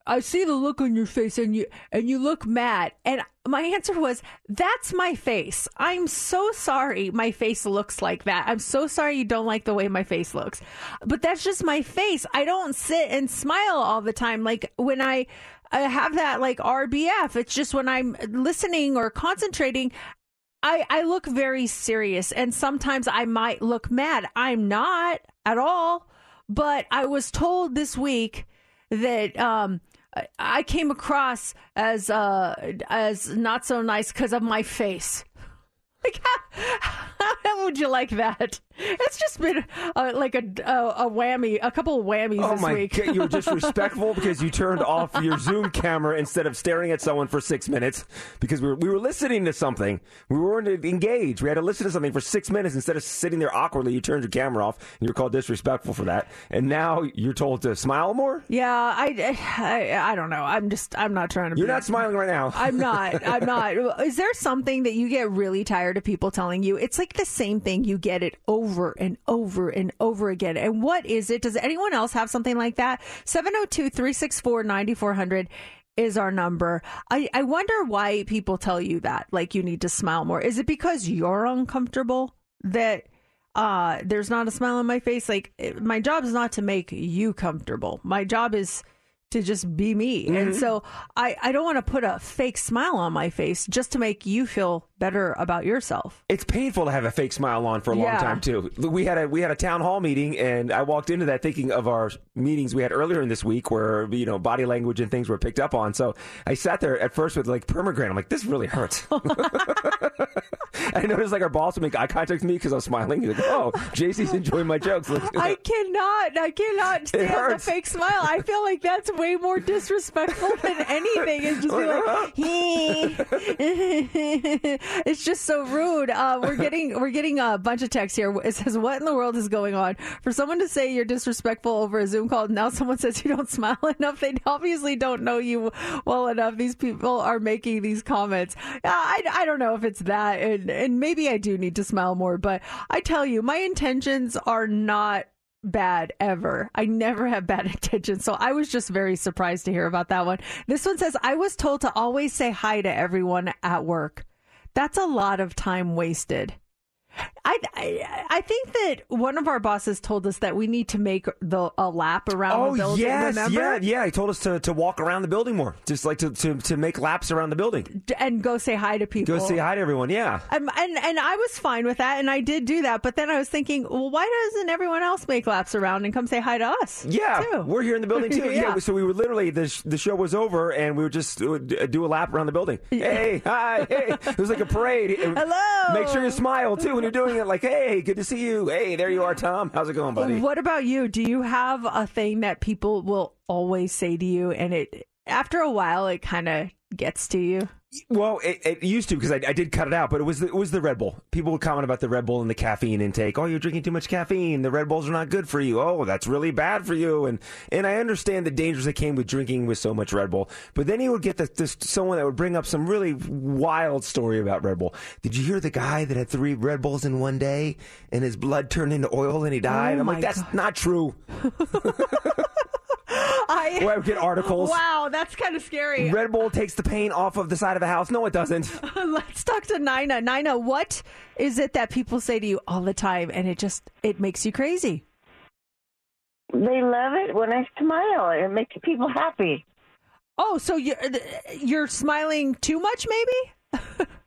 Speaker 3: I see the look on your face and you and you look mad. And my answer was, "That's my face. I'm so sorry my face looks like that. I'm so sorry you don't like the way my face looks. But that's just my face. I don't sit and smile all the time like when I I have that like RBF. It's just when I'm listening or concentrating, I, I look very serious and sometimes I might look mad. I'm not at all. But I was told this week that um, I- came across as uh, as not so nice because of my face. Like how, how would you like that? It's just been uh, like a, a a whammy, a couple of whammies
Speaker 4: Oh
Speaker 3: this
Speaker 4: my
Speaker 3: week.
Speaker 4: god, you were disrespectful because you turned off your Zoom camera instead of staring at someone for six minutes because we were, we were listening to something. We weren't engaged. We had to listen to something for six minutes instead of sitting there awkwardly. You turned your camera off and you were called disrespectful for that. And now you're told to smile more?
Speaker 3: Yeah, I, I, I don't know. I'm just, I'm not trying to.
Speaker 4: You're not smiling right now.
Speaker 3: I'm not. I'm not. Is there something that you get really tired of people telling you? It's like the same thing. You get it over and over and over again. And what is it? Does anyone else have something like that? 702 364 9400 is our number. I, I wonder why people tell you that, like you need to smile more. Is it because you're uncomfortable that uh, there's not a smile on my face? Like, it- my job is not to make you comfortable. My job is to just be me. And
Speaker 4: Mhm.
Speaker 3: so I, I don't want to put a fake smile on my face just to make you feel better about yourself.
Speaker 4: It's painful to have a fake smile on for a long
Speaker 3: Yeah.
Speaker 4: time too. We had a we had a town hall meeting, and I walked into that thinking of our meetings we had earlier in this week, where you know body language and things were picked up on. So I sat there at first with like permagrin. I'm like, this really hurts. I noticed like our boss would make eye contact with me because I was smiling. He's like, oh, JC's enjoying my jokes.
Speaker 3: I cannot, I cannot stand the fake smile. I feel like that's way more disrespectful than anything. It's just be like, it's just so rude. Uh, we're getting we're getting a bunch of texts here. It says, "What in the world is going on?" For someone to say you're disrespectful over a Zoom call, now someone says you don't smile enough. They obviously don't know you well enough. These people are making these comments. I I don't know if it's that, and and maybe I do need to smile more. But I tell you, my intentions are not bad ever. I never have bad intentions. So I was just very surprised to hear about that one. This one says, I was told to always say hi to everyone at work. That's a lot of time wasted. I, I I think that one of our bosses told us that we need to make the a lap around
Speaker 4: Oh
Speaker 3: the building.
Speaker 4: yes,
Speaker 3: remember?
Speaker 4: yeah, yeah. He told us to, to walk around the building more, just like to, to, to make laps around the building.
Speaker 3: And go say hi to people.
Speaker 4: Go say hi to everyone. Yeah.
Speaker 3: Um, and and I was fine with that, and I did do that. But then I was thinking, well, why doesn't everyone else make laps around and come say hi to us?
Speaker 4: Yeah,
Speaker 3: too?
Speaker 4: we're here in the building too. yeah.
Speaker 3: Yeah.
Speaker 4: so we were literally the sh- the show was over and we would just do a lap around the building. Hey, hi, hey. It was like a parade.
Speaker 3: Hello.
Speaker 4: Make sure you smile too when you're doing it. Like, hey, good to see you. Hey, there you are, Tom. How's it going, buddy?
Speaker 3: What about you? Do you have a thing that people will always say to you, and it after a while it kind of gets to you?
Speaker 4: Well, it, it used to because I, I did cut it out, but it was the, it was the Red Bull. People would comment about the Red Bull and the caffeine intake. Oh, you're drinking too much caffeine. The Red Bulls are not good for you. Oh, that's really bad for you. And and I understand the dangers that came with drinking with so much Red Bull. But then you would get this, this someone that would bring up some really wild story about Red Bull. Did you hear the guy that had three Red Bulls in one day and his blood turned into oil and he died?
Speaker 3: Oh
Speaker 4: I'm like, that's not true.
Speaker 3: I,
Speaker 4: Or I would get articles.
Speaker 3: Wow, that's kind of scary.
Speaker 4: Red Bull takes the paint off of the side of a house. No, it doesn't.
Speaker 3: Let's talk to Nina. Nina, what is it that people say to you all the time, and it just it makes you crazy?
Speaker 12: They love it when I smile. It makes people happy.
Speaker 3: Oh, so you're you're smiling too much, maybe?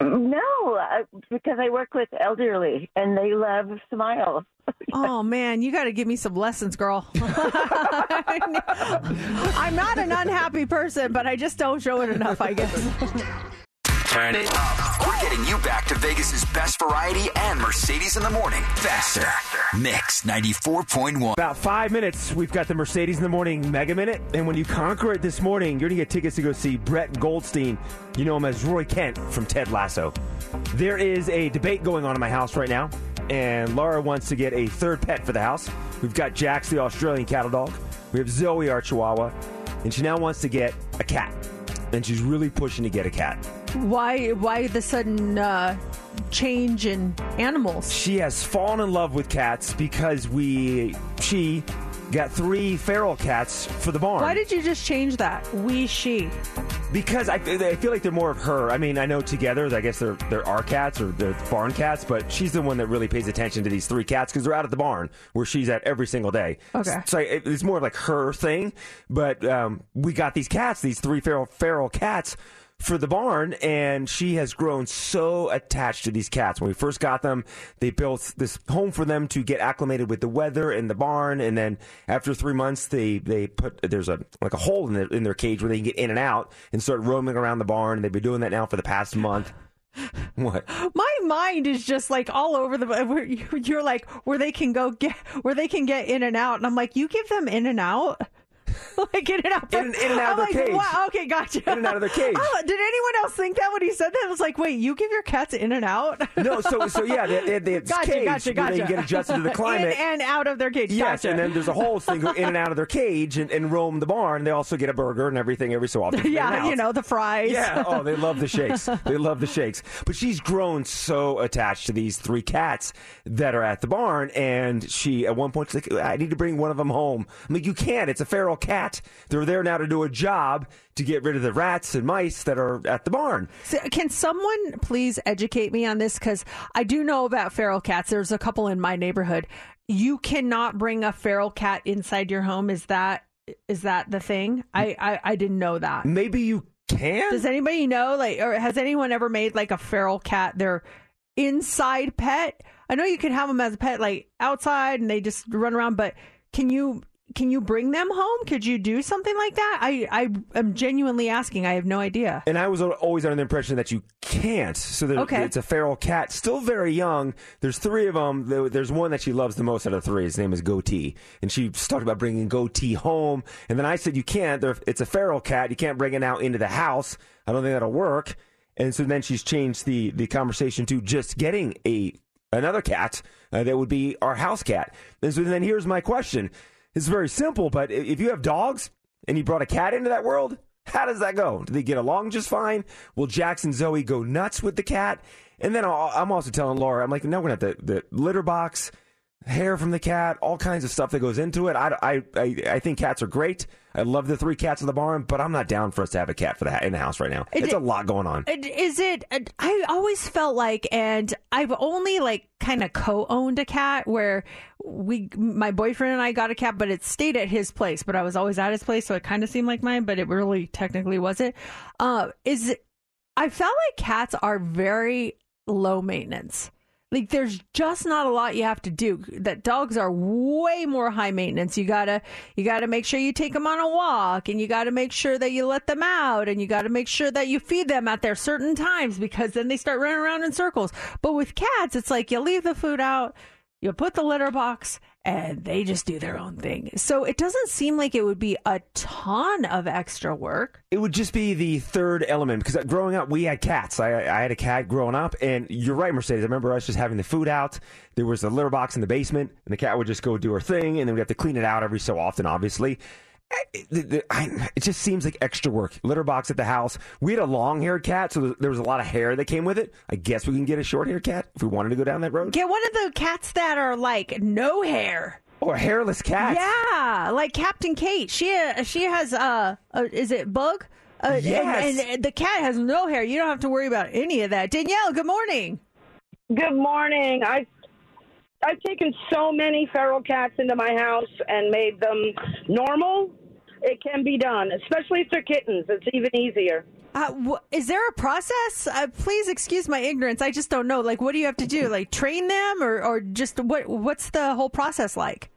Speaker 12: No, uh, because I work with elderly and they love smile.
Speaker 3: Oh man, you got to give me some lessons, girl. I'm not an unhappy person, but I just don't show it enough, I guess.
Speaker 2: Turn it up. We're getting you back to Vegas's best variety and Mercedes in the morning faster. Mix 94.1.
Speaker 4: About five minutes, we've got the Mercedes in the Morning Mega Minute. And when you conquer it this morning, you're going to get tickets to go see Brett Goldstein. You know him as Roy Kent from Ted Lasso. There is a debate going on in my house right now, and Laura wants to get a third pet for the house. We've got Jax, the Australian cattle dog. We have Zoe, our chihuahua. And she now wants to get a cat. And she's really pushing to get a cat.
Speaker 3: Why why the sudden uh, change in animals?
Speaker 4: She has fallen in love with cats because we she got three feral cats for the barn.
Speaker 3: Why did you just change that? We she.
Speaker 4: Because I, I feel like they're more of her. I mean, I know together, I guess they're they're our cats or they're barn cats, but she's the one that really pays attention to these three cats because they're out at the barn where she's at every single day.
Speaker 3: Okay.
Speaker 4: So it- it's more of like her thing. But um, we got these cats, these three feral feral cats. For the barn, and she has grown so attached to these cats. When we first got them, they built this home for them to get acclimated with the weather in the barn, and then after three months, they they put there's a like a hole in their in their cage where they can get in and out and start roaming around the barn. And they've been doing that now for the past month. What?
Speaker 3: My mind is just like all over the. you- You're like where they can go get where they can get in and out, and I'm like, you give them in and out. like in and out,
Speaker 4: In- in and out
Speaker 3: I'm
Speaker 4: of their
Speaker 3: like,
Speaker 4: cage.
Speaker 3: Wow, okay, gotcha.
Speaker 4: In and out of their cage.
Speaker 3: Oh, did anyone else think that when he said that? I was like, wait, you give your cats in and out?
Speaker 4: No, so so yeah, they, they, they have this
Speaker 3: gotcha,
Speaker 4: cage
Speaker 3: gotcha, gotcha.
Speaker 4: they can get adjusted to the climate.
Speaker 3: in and out of their cage.
Speaker 4: Yes,
Speaker 3: gotcha.
Speaker 4: and then there's a whole thing in and out of their cage and, and roam the barn. They also get a burger and everything every so often.
Speaker 3: yeah, you know the fries.
Speaker 4: Yeah. Oh, they love the shakes. They love the shakes. But she's grown so attached to these three cats that are at the barn, and she at one point she's like, "I need to bring one of them home." I'm like, "You can't. It's a feral cat. They're there now to do a job to get rid of the rats and mice that are at the barn."
Speaker 3: So can someone please educate me on this? Because I do know about feral cats. There's a couple in my neighborhood. You cannot bring a feral cat inside your home. Is that is that the thing? I I, I didn't know that.
Speaker 4: Maybe you can.
Speaker 3: Does anybody know? Like, or has anyone ever made like a feral cat their inside pet? I know you can have them as a pet, like outside, and they just run around. But can you can you bring them home? Could you do something like that? I I am genuinely asking. I have no idea.
Speaker 4: And I was always under the impression that you can't. So there,
Speaker 3: Okay.
Speaker 4: it's a feral cat, still very young. There's three of them. There's one that she loves the most out of three. His name is Goatee, and she talked about bringing Goatee home. And then I said, "You can't. There- It's a feral cat. You can't bring it out into the house. I don't think that'll work." And so then she's changed the the conversation to just getting a another cat uh, that would be our house cat. And so then here's my question. It's very simple, but if you have dogs and you brought a cat into that world, how does that go? Do they get along just fine? Will Jax and Zoe go nuts with the cat? And then I'm also telling Laura, I'm like, no, we're not the, the litter box. hair from the cat, all kinds of stuff that goes into it. I, I, I, I think cats are great. I love the three cats in the barn, but I'm not down for us to have a cat for the in the house right now.
Speaker 3: It-
Speaker 4: It's a lot going on.
Speaker 3: It- Is it? I always felt like, and I've only like kind of co-owned a cat where we, my boyfriend and I got a cat, but it stayed at his place. But I was always at his place, so it kind of seemed like mine, but it really technically wasn't. Uh, is I felt like cats are very low maintenance. Like there's just not a lot you have to do. That dogs are way more high maintenance. You gotta you gotta make sure you take them on a walk, and you gotta make sure that you let them out, and you gotta make sure that you feed them at their certain times because then they start running around in circles. But with cats, it's like you leave the food out, you put the litter box, and they just do their own thing. So it doesn't seem like it would be a ton of extra work.
Speaker 4: It would just be the third element because uh, growing up, we had cats. I, I had a cat growing up, and you're right, Mercedes. I remember us just having the food out. There was a litter box in the basement, and the cat would just go do her thing, and then we'd have to clean it out every so often, obviously. It, it- I- it just seems like extra work. Litter box at the house. We had a long haired cat, so there was a lot of hair that came with it. I guess we can get a short haired cat if we wanted to go down that road.
Speaker 3: Get one of the cats that are like no hair.
Speaker 4: Or hairless cats.
Speaker 3: Yeah, like Captain Kate. She uh, she has uh, uh is it bug? Uh, and-
Speaker 13: Yes.
Speaker 3: and, the cat has no hair. You don't have to worry about any of that. Danielle, good morning.
Speaker 13: Good morning. I I've taken so many feral cats into my house and made them normal. It can be done, especially if they're kittens. It's even easier.
Speaker 3: Uh, wh- is there a process? Uh, please excuse my ignorance. I just don't know. Like, what do you have to do? Like, train them, or or just what? What's the whole process like?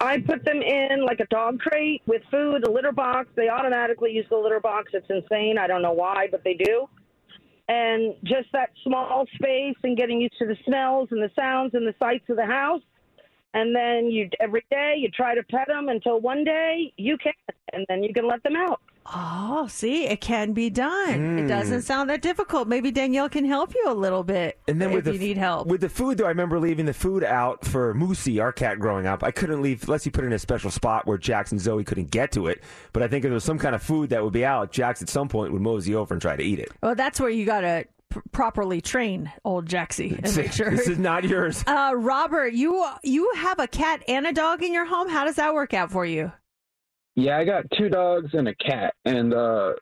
Speaker 13: I put them in like a dog crate with food, a litter box. They automatically use the litter box. It's insane. I don't know why, but they do. And just that small space and getting used to the smells and the sounds and the sights of the house. And then you every day you try to pet them until one day you can, and then you can let them out.
Speaker 3: Oh, see, it can be done. It
Speaker 4: Mm.
Speaker 3: doesn't sound that difficult. Maybe Danielle can help you a little bit.
Speaker 4: And then
Speaker 3: if
Speaker 4: with the
Speaker 3: you need help.
Speaker 4: with the food, though, I remember leaving the food out for Moosey, our cat, growing up. I couldn't leave unless you put it in a special spot where Jax and Zoe couldn't get to it. But I think if there was some kind of food that would be out, Jax at some point would mosey over and try to eat it.
Speaker 3: Well, that's where you got to properly train old Jaxie and make sure.
Speaker 4: this is not yours.
Speaker 3: Uh, Robert, you you have a cat and a dog in your home. How does that work out for you?
Speaker 14: Yeah, I got two dogs and a cat, and uh,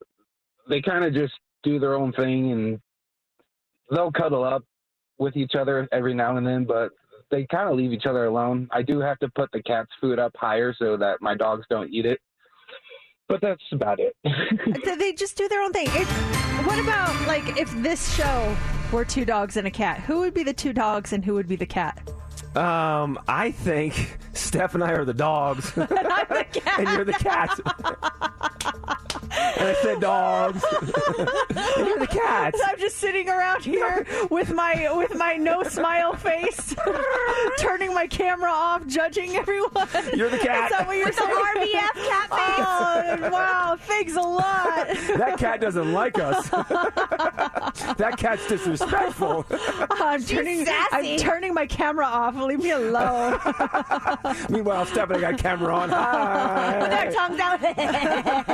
Speaker 14: they kind of just do their own thing, and they'll cuddle up with each other every now and then, but they kind of leave each other alone. I do have to put the cat's food up higher so that my dogs don't eat it, but that's about it.
Speaker 3: Th- they just do their own thing. What about like if this show were two dogs and a cat? Who would be the two dogs and who would be the cat?
Speaker 4: Um, I think Steph and I are the dogs, and, you're the cat. and I said dogs, and you're the cat.
Speaker 3: I'm just sitting around here with my with my no smile face, turning my camera off, judging everyone.
Speaker 4: You're the cat.
Speaker 3: Is that what you're
Speaker 5: With the
Speaker 3: saying?
Speaker 5: RBF cat face.
Speaker 3: Oh, wow! Thanks a lot.
Speaker 4: That cat doesn't like us. that cat's disrespectful.
Speaker 3: I'm turning I'm turning my camera off. Leave me alone.
Speaker 4: Meanwhile, Stephanie got camera on. Hi.
Speaker 5: Their tongues out.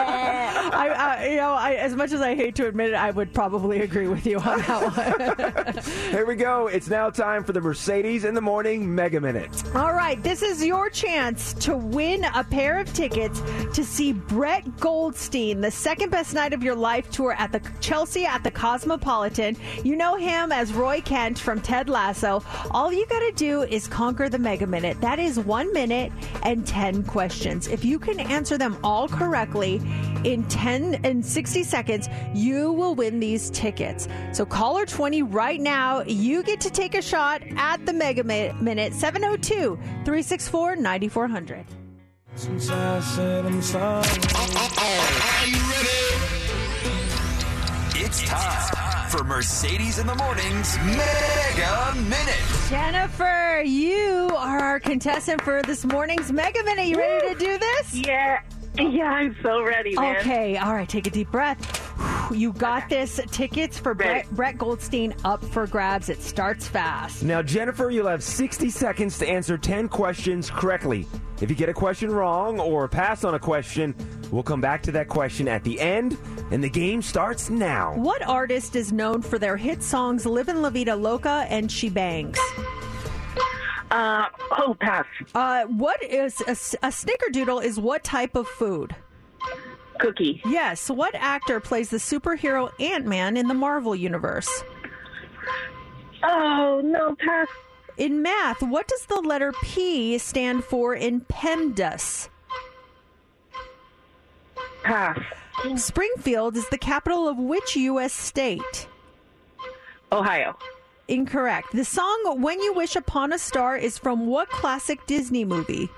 Speaker 3: I, I, you know, I, as much as I hate to admit it, I would probably agree with you on that one.
Speaker 4: Here we go. It's now time for the Mercedes in the Morning Mega Minute.
Speaker 3: All right, this is your chance to win a pair of tickets to see Brett Goldstein, the second best night of your life tour at the Chelsea at the Cosmopolitan. You know him as Roy Kent from Ted Lasso. All you got to do is conquer the Mega Minute. That is one minute and 10 questions. If you can answer them all correctly in 10 and 60 seconds, you will win these tickets. So caller 20 right now, you get to take a shot at the Mega Minute 702 364 9400.
Speaker 6: Since I said I'm sorry. Are you ready?
Speaker 2: It's time for Mercedes in the Morning's Mega Minute.
Speaker 3: Jennifer, you are our contestant for this morning's Mega Minute. You ready to do this?
Speaker 7: Yeah. Yeah, I'm so ready, man.
Speaker 3: Okay, all right, take a deep breath. You got this. Tickets for Brett, Brett Goldstein up for grabs. It starts fast.
Speaker 4: Now, Jennifer, you'll have 60 seconds to answer 10 questions correctly. If you get a question wrong or pass on a question, we'll come back to that question at the end, and the game starts now.
Speaker 3: What artist is known for their hit songs Livin' La Vida Loca and She Bangs?
Speaker 7: Uh, oh, pass.
Speaker 3: Uh, What is a snickerdoodle? Is what type of food?
Speaker 7: Cookie.
Speaker 3: Yes. What actor plays the superhero Ant Man in the Marvel universe?
Speaker 7: Oh no, pass.
Speaker 3: In math, what does the letter P stand for in PEMDAS?
Speaker 7: Pass.
Speaker 3: Springfield is the capital of which U.S. state?
Speaker 7: Ohio.
Speaker 3: Incorrect. The song When You Wish Upon a Star is from what classic Disney movie?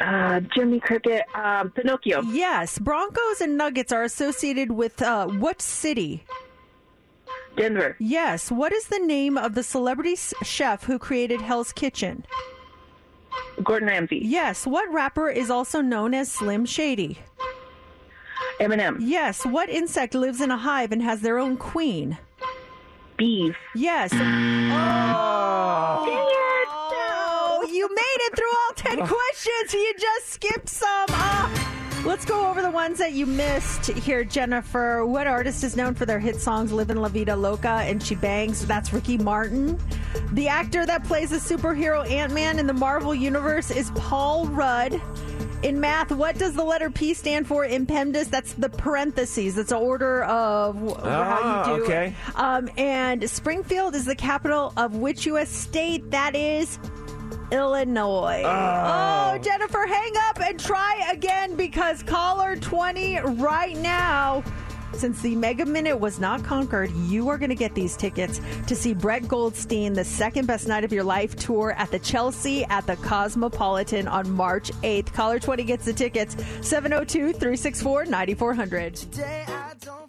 Speaker 7: Uh, Jimmy Cricket. Um, Pinocchio.
Speaker 3: Yes. Broncos and Nuggets are associated with uh, what city?
Speaker 7: Denver.
Speaker 3: Yes. What is the name of the celebrity s- chef who created Hell's Kitchen?
Speaker 7: Gordon Ramsay.
Speaker 3: Yes. What rapper is also known as Slim Shady?
Speaker 7: Eminem.
Speaker 3: Yes. What insect lives in a hive and has their own queen?
Speaker 7: Bees.
Speaker 3: Yes. Oh, you made it through all 10 questions. You just skipped some. Ah. Let's go over the ones that you missed here, Jennifer. What artist is known for their hit songs Livin' La Vida Loca and She Bangs? That's Ricky Martin. The actor that plays the superhero Ant Man in the Marvel Universe is Paul Rudd. In math, what does the letter P stand for in PEMDAS? That's the parentheses. That's an order of wh- how
Speaker 4: Ah,
Speaker 3: you do
Speaker 4: okay.
Speaker 3: it. Um, and Springfield is the capital of which U.S. state? That is Illinois. Oh. oh. Jennifer, hang up and try again because caller 20 right now. Since the Mega Minute was not conquered, you are going to get these tickets to see Brett Goldstein, the second best night of your life tour at the Chelsea at the Cosmopolitan on March 8th. Caller 20 gets the tickets 702 364 9400.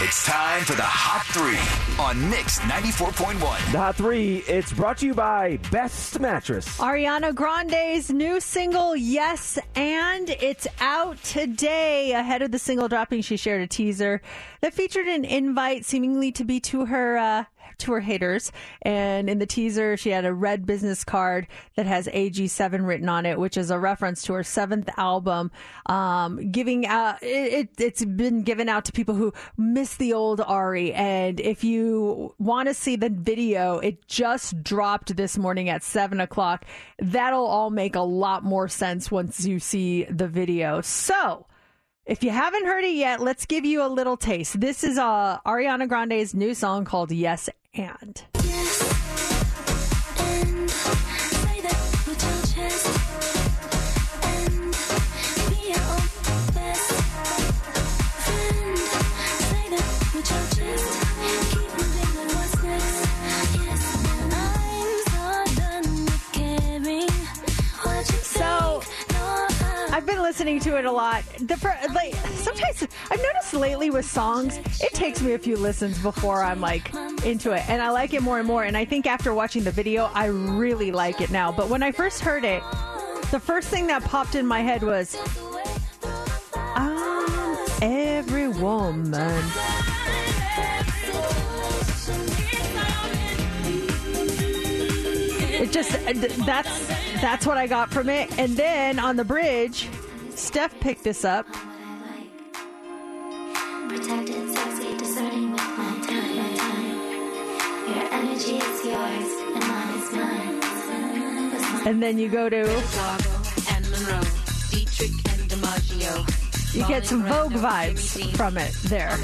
Speaker 2: It's time for the Hot Three on Mix 94.1.
Speaker 4: The Hot Three, it's brought to you by Best Mattress.
Speaker 3: Ariana Grande's new single, Yes and, it's out today. Ahead of the single dropping, she shared a teaser that featured an invite seemingly to be to her uh, to her haters. And in the teaser, she had a red business card that has AG7 written on it, which is a reference to her seventh album. Um, giving out, it, it, it's been given out to people who miss the old Ari. And if you want to see the video, it just dropped this morning at seven o'clock. That'll all make a lot more sense once you see the video. So, if you haven't heard it yet, let's give you a little taste. This is uh, Ariana Grande's new song called Yes and. I've been listening to it a lot. The fir- like sometimes I've noticed lately with songs, it takes me a few listens before I'm like into it, and I like it more and more. And I think after watching the video, I really like it now. But when I first heard it, the first thing that popped in my head was, "I'm every woman." It just uh, that's that's what I got from it. And then on the bridge, Steph picked this up.
Speaker 11: Protected, sexy, discerning with my time. Your energy is yours, and mine is mine.
Speaker 3: And then you go to
Speaker 11: and Monroe, Dietrich and DiMaggio.
Speaker 3: You get some Vogue vibes from it there.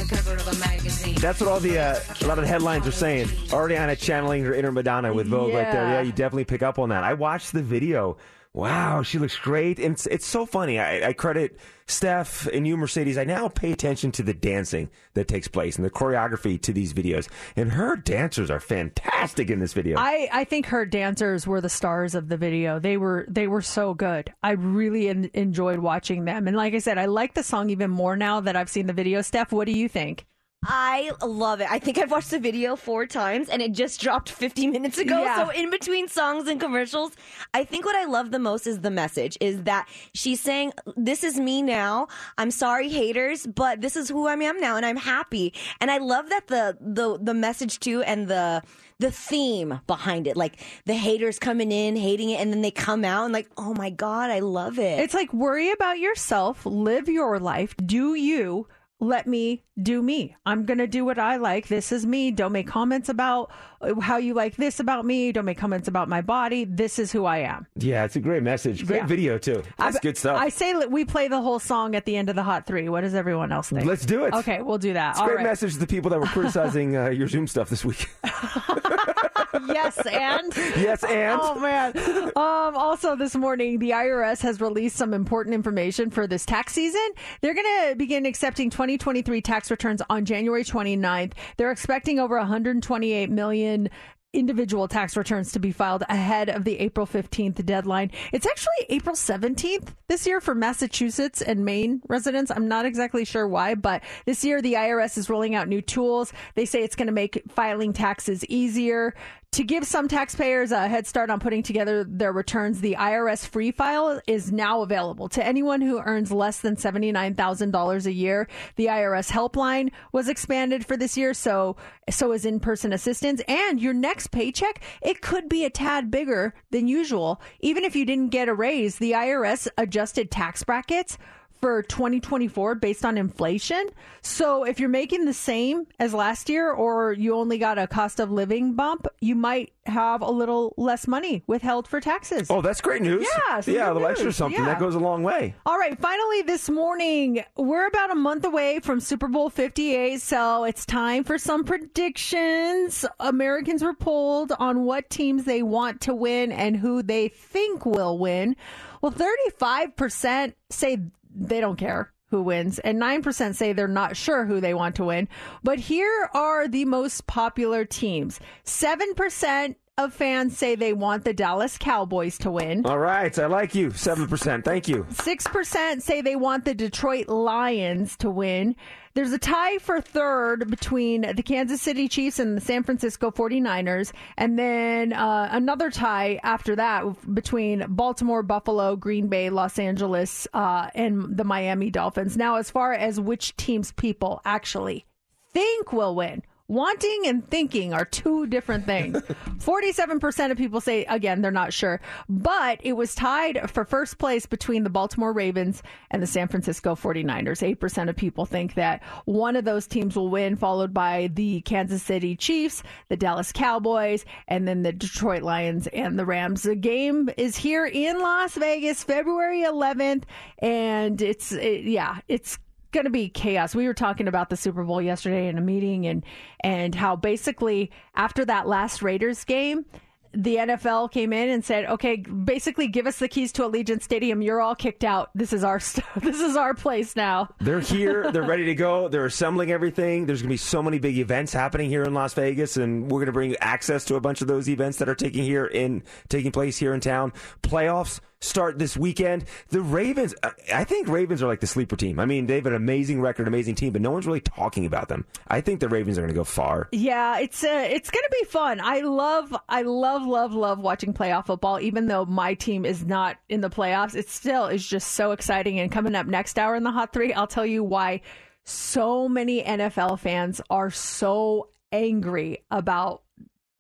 Speaker 4: That's what all the uh, a lot of the headlines are saying. Ariana channeling her inner Madonna with Vogue right there.
Speaker 3: Yeah.
Speaker 4: Yeah, you definitely pick up on that. I watched the video. Wow, she looks great, and it's it's so funny. I, I credit Steph and you, Mercedes. I now pay attention to the dancing that takes place and the choreography to these videos, and her dancers are fantastic in this video.
Speaker 3: I, I think her dancers were the stars of the video. They were they were so good. I really en- enjoyed watching them. And like I said, I like the song even more now that I've seen the video. Steph, what do you think?
Speaker 5: I love it. I think I've watched the video four times and it just dropped 50 minutes ago.
Speaker 3: Yeah.
Speaker 5: So in between songs and commercials, I think what I love the most is the message is that she's saying, this is me now. I'm sorry haters, but this is who I am now and I'm happy. And I love that the, the, the message too and the, the theme behind it, like the haters coming in, hating it, and then they come out and like, oh my God, I love it.
Speaker 3: It's like worry about yourself, live your life, do you. Let me do me. I'm going to do what I like. This is me. Don't make comments about how you like this about me. Don't make comments about my body. This is who I am.
Speaker 4: Yeah, it's a great message. Great
Speaker 3: Yeah.
Speaker 4: video too. That's
Speaker 3: I-
Speaker 4: good stuff.
Speaker 3: I say we play the whole song at the end of the Hot Three. What does everyone else think?
Speaker 4: Let's do it.
Speaker 3: Okay, we'll do that.
Speaker 4: It's a great
Speaker 3: right.
Speaker 4: message to the people that were criticizing uh, your Zoom stuff this week.
Speaker 3: yes, and
Speaker 4: Yes, and?
Speaker 3: oh man. Um, also, this morning, the IRS has released some important information for this tax season. They're going to begin accepting 2023 tax returns on January 29th. They're expecting over 128 million individual tax returns to be filed ahead of the April 15th deadline. It's actually April 17th this year for Massachusetts and Maine residents. I'm not exactly sure why, but this year the IRS is rolling out new tools. They say it's going to make filing taxes easier. To give some taxpayers a head start on putting together their returns, the IRS free file is now available to anyone who earns less than $79,000 a year. The IRS helpline was expanded for this year, so so is in-person assistance and your next paycheck, it could be a tad bigger than usual. Even if you didn't get a raise, the IRS adjusted tax brackets for 2024 based on inflation. So if you're making the same as last year or you only got a cost of living bump, you might have a little less money withheld for taxes.
Speaker 4: oh, that's great news.
Speaker 3: Yeah,
Speaker 4: yeah, a little extra something
Speaker 3: Yeah.
Speaker 4: that goes a long way.
Speaker 3: All right, finally this morning, we're about a month away from Super Bowl 58, so it's time for some predictions. Americans were polled on what teams they want to win and who they think will win. Well, 35% say they don't care who wins, and 9% say they're not sure who they want to win. But here are the most popular teams 7% of fans say they want the Dallas Cowboys to win.
Speaker 4: All right, I like you. Seven percent. Thank you.
Speaker 3: 6% say they want the Detroit Lions to win. There's a tie for third between the Kansas City Chiefs and the San Francisco 49ers. And then uh, another tie after that between Baltimore, Buffalo, Green Bay, Los Angeles, uh, and the Miami Dolphins. Now, as far as which teams people actually think will win. Wanting and thinking are two different things. 47% of people say, again, they're not sure. But it was tied for first place between the Baltimore Ravens and the San Francisco 49ers. 8% of people think that one of those teams will win, followed by the Kansas City Chiefs, the Dallas Cowboys, and then the Detroit Lions and the Rams. The game is here in Las Vegas, February 11th. And it's, it, yeah, it's going to be chaos. We were talking about the Super Bowl yesterday in a meeting and and how basically after that last Raiders game, the NFL came in and said, "Okay, basically give us the keys to Allegiant Stadium. You're all kicked out. This is our st- this is our place now."
Speaker 4: They're here. They're ready to go. They're assembling everything. There's going to be so many big events happening here in Las Vegas, and we're going to bring you access to a bunch of those events that are taking here in taking place here in town. Playoffs start this weekend. The Ravens. I- think Ravens are like the sleeper team. I mean, they have an amazing record, amazing team, but no one's really talking about them. I think the Ravens are going to go far.
Speaker 3: Yeah, it's uh, it's going to be fun. I love I love love love watching playoff football even though my team is not in the playoffs. It still is just so exciting and coming up next hour in the hot 3, I'll tell you why so many NFL fans are so angry about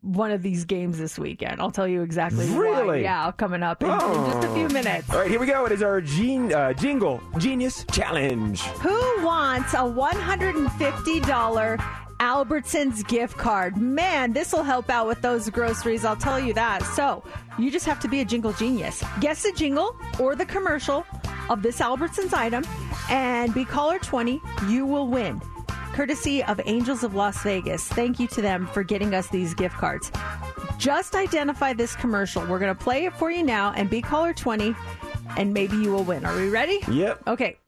Speaker 3: one of these games this weekend. I'll tell you exactly why.
Speaker 4: Really?
Speaker 3: Yeah, coming up in, in just a few
Speaker 4: Oh.
Speaker 3: minutes.
Speaker 4: All right, here we go. It is our gene, uh, jingle genius challenge.
Speaker 3: Who wants a $150 Albertsons gift card? Man, this will help out with those groceries, I'll tell you that. So, you just have to be a jingle genius. Guess the jingle or the commercial of this Albertsons item and be caller 20. You will win. Courtesy of Angels of Las Vegas. Thank you to them for getting us these gift cards. Just identify this commercial. We're going to play it for you now and be caller 20 and maybe you will win. Are we ready?
Speaker 4: Yep.
Speaker 3: Okay.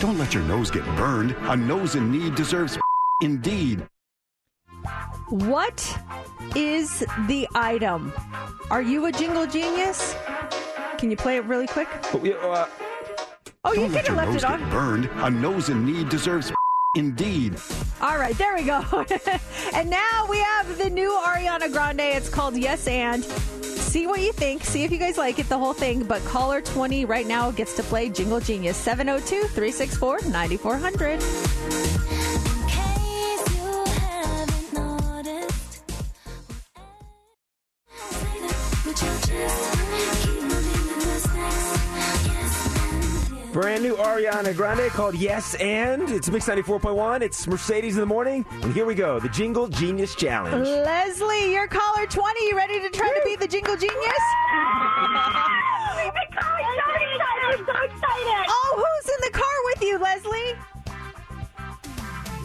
Speaker 15: Don't let your nose get burned. A nose in need deserves indeed.
Speaker 3: What is the item? Are you a jingle genius? Can you play it really quick?
Speaker 4: Oh, yeah, uh,
Speaker 3: Oh, you
Speaker 15: Don't
Speaker 3: could
Speaker 15: let
Speaker 3: have
Speaker 15: your
Speaker 3: left
Speaker 15: nose
Speaker 3: it
Speaker 15: get
Speaker 3: on.
Speaker 15: burned. A nose in need deserves indeed.
Speaker 3: All right, there we go. and now we have the new Ariana Grande. It's called Yes and. See what you think. See if you guys like it, the whole thing. But caller 20 right now gets to play Jingle Genius 702 364 9400.
Speaker 4: Brand new Ariana Grande called Yes and. It's Mix 94.1. It's Mercedes in the morning. And here we go the Jingle Genius Challenge.
Speaker 3: Leslie, you're caller 20. You ready to try to be the Jingle Genius?
Speaker 7: I'm so excited.
Speaker 3: Oh, who's in the car with you, Leslie?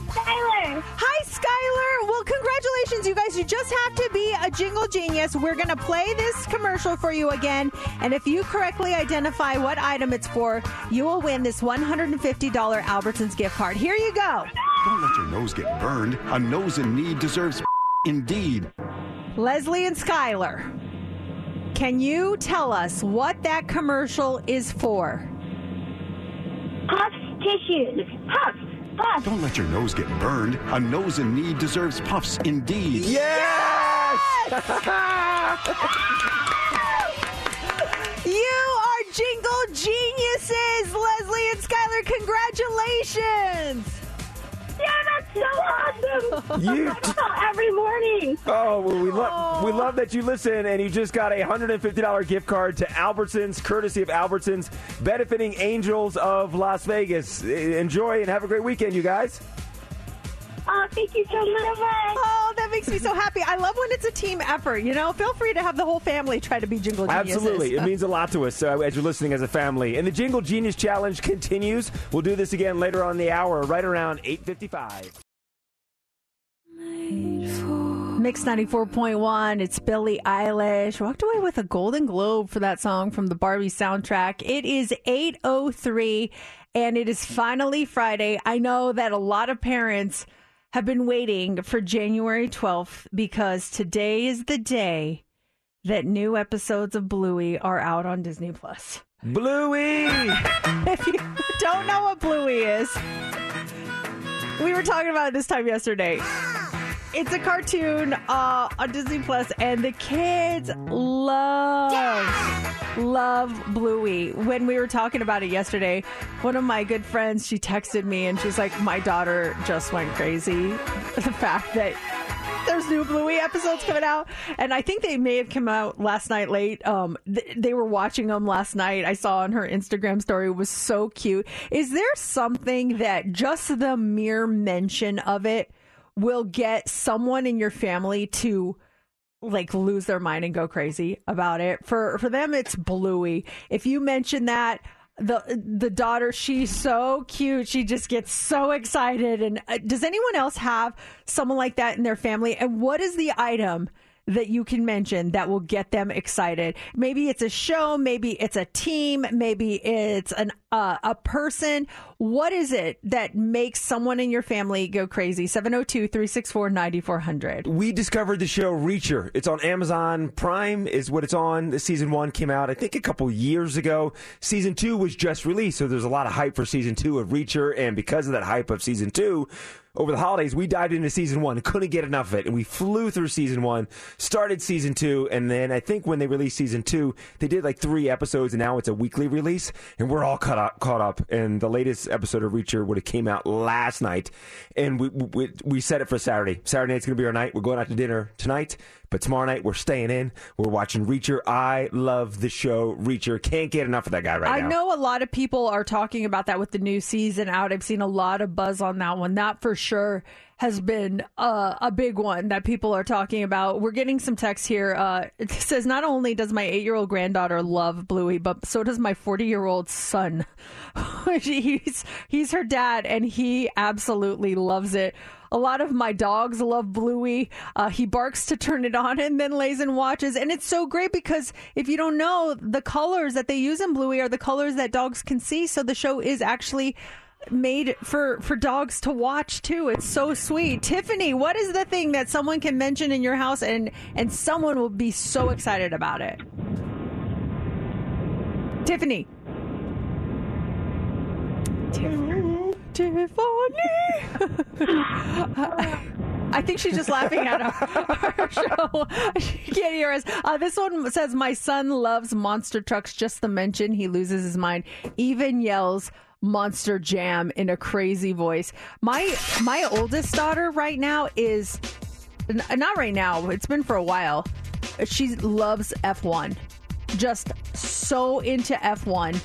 Speaker 7: Skylar.
Speaker 3: Hi, Skylar. Well, congratulations, you guys. You just have to be a jingle genius. We're going to play this commercial for you again. And if you correctly identify what item it's for, you will win this $150 Albertsons gift card. Here you go.
Speaker 15: Don't let your nose get burned. A nose in need deserves indeed.
Speaker 3: Leslie and Skylar, can you tell us what that commercial is for?
Speaker 7: Puffs tissues. Puffs. Puffs.
Speaker 15: Don't let your nose get burned. A nose in need deserves puffs indeed.
Speaker 4: Yes!
Speaker 3: You are jingle geniuses, Leslie and Skylar. Congratulations.
Speaker 7: So awesome.
Speaker 4: You-
Speaker 7: every morning.
Speaker 4: Oh, well, we love oh. we love that you listen, and you just got a hundred and fifty dollar gift card to Albertsons, courtesy of Albertsons, benefiting Angels of Las Vegas. Enjoy and have a great weekend, you guys.
Speaker 7: Oh, thank you so much.
Speaker 3: Oh, that makes me so happy. I love when it's a team effort. You know, feel free to have the whole family try to be jingle geniuses.
Speaker 4: Absolutely, it means a lot to us uh, as you're listening as a family. And the Jingle Genius Challenge continues. We'll do this again later on in the hour, right around eight fifty-five.
Speaker 3: Mix 94.1. It's Billie Eilish. Walked away with a Golden Globe for that song from the Barbie soundtrack. It is 8.03 and it is finally Friday. I know that a lot of parents have been waiting for January 12th because today is the day that new episodes of Bluey are out on Disney Plus.
Speaker 4: Bluey!
Speaker 3: if you don't know what Bluey is, we were talking about it this time yesterday. It's a cartoon uh, on Disney Plus, and the kids love love Bluey. When we were talking about it yesterday, one of my good friends she texted me, and she's like, "My daughter just went crazy." The fact that there's new Bluey episodes coming out, and I think they may have come out last night late. Um, th- they were watching them last night. I saw on her Instagram story it was so cute. Is there something that just the mere mention of it will get someone in your family to? like lose their mind and go crazy about it. For for them it's Bluey. If you mention that the the daughter she's so cute she just gets so excited and uh, does anyone else have someone like that in their family and what is the item that you can mention that will get them excited maybe it's a show maybe it's a team maybe it's an uh, a person what is it that makes someone in your family go crazy 702-364-9400
Speaker 4: We discovered the show Reacher. It's on Amazon Prime, is what it's on. The season one came out, I think, a couple years ago. Season two was just released, so there's a lot of hype for season two of Reacher. And because of that hype of season two, over the holidays, we dived into season one, couldn't get enough of it, and we flew through season one, started season two, and then I think when they released season two, they did like three episodes, and now it's a weekly release, and we're all caught up. Caught up, and the latest episode of Reacher would have came out last night, and we we, we set it for Saturday. Saturday night's gonna be our night. We're going out to dinner tonight. But tomorrow night we're staying in. We're watching Reacher. I love the show Reacher. Can't get enough of that guy right
Speaker 3: I
Speaker 4: now.
Speaker 3: know a lot of people are talking about that with the new season out. I've seen a lot of buzz on that one. That for sure has been uh, a big one that people are talking about. We're getting some text here. Uh, it says not only does my eight year old granddaughter love Bluey, but so does my forty year old son. he's he's her dad, and he absolutely loves it. A lot of my dogs love Bluey. Uh, he barks to turn it on and then lays and watches. And it's so great because if you don't know, the colors that they use in Bluey are the colors that dogs can see. So the show is actually made for for dogs to watch too. It's so sweet. Tiffany, what is the thing that someone can mention in your house and and someone will be so excited about it? Tiffany. Tiffany. I think she's just laughing at our, our show. She can't hear us. Uh, this one says, My son loves monster trucks. Just the mention, he loses his mind. Even yells, Monster Jam in a crazy voice. My my oldest daughter right now is not right now. It's been for a while. She loves F1. Just so into F1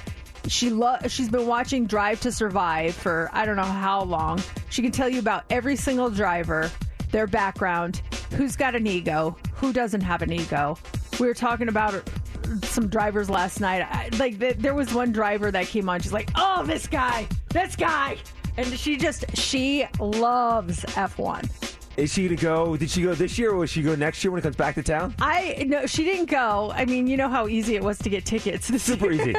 Speaker 3: She lo- she's been watching Drive to Survive for I don't know how long. She can tell you about every single driver, their background, who's got an ego, who doesn't have an ego. We were talking about some drivers last night. I, like th- there was one driver that came on. She's like, "Oh, this guy, this guy," and she just she loves F1.
Speaker 4: Is she going to go? Did she go this year, or will she go next year when it comes back to town?
Speaker 3: I no, she didn't go. I mean, you know how easy it was to get tickets. This
Speaker 4: Super
Speaker 3: year.
Speaker 4: easy.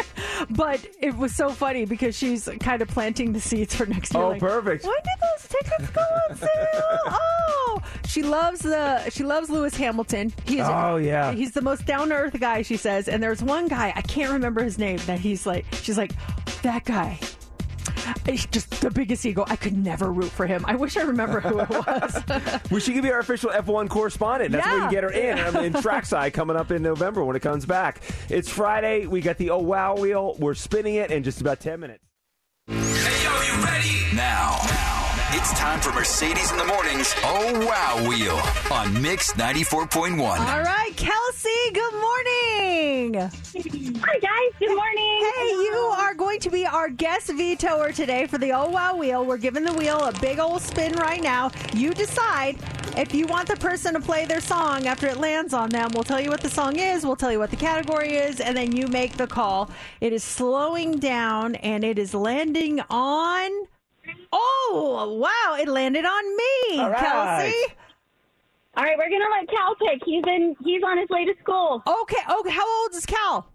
Speaker 3: but it was so funny because she's kind of planting the seeds for next year.
Speaker 4: Oh,
Speaker 3: like,
Speaker 4: perfect.
Speaker 3: When did those tickets go on sale? oh, she loves the she loves Lewis Hamilton. He's
Speaker 4: Oh, yeah.
Speaker 3: he's the most down to earth guy. She says, and there's one guy I can't remember his name that he's like. She's like that guy. He's just the biggest ego. I could never root for him. I wish I remember who it was.
Speaker 4: Well, she could be our official F1 correspondent. That's where you get her in. I'm in trackside coming up in November when it comes back. It's Friday. We got the Oh Wow Wheel. We're spinning it in just about 10 minutes. Hey, yo, you ready?
Speaker 2: Now. now, it's time for Mercedes in the Morning's Oh Wow Wheel on Mix 94.1.
Speaker 3: All right, Kelsey, good morning.
Speaker 7: Hi, guys. Good morning.
Speaker 3: Hey, you are going to be our guest vetoer today for the Oh Wow Wheel. We're giving the wheel a big old spin right now. You decide if you want the person to play their song after it lands on them. We'll tell you what the song is, we'll tell you what the category is, and then you make the call. It is slowing down and it is landing on. Oh, wow, it landed on me,
Speaker 7: All right.
Speaker 3: Kelsey.
Speaker 7: All right, we're gonna let Cal pick. He's in. He's on his way to school.
Speaker 3: Okay. Okay. How old is Cal?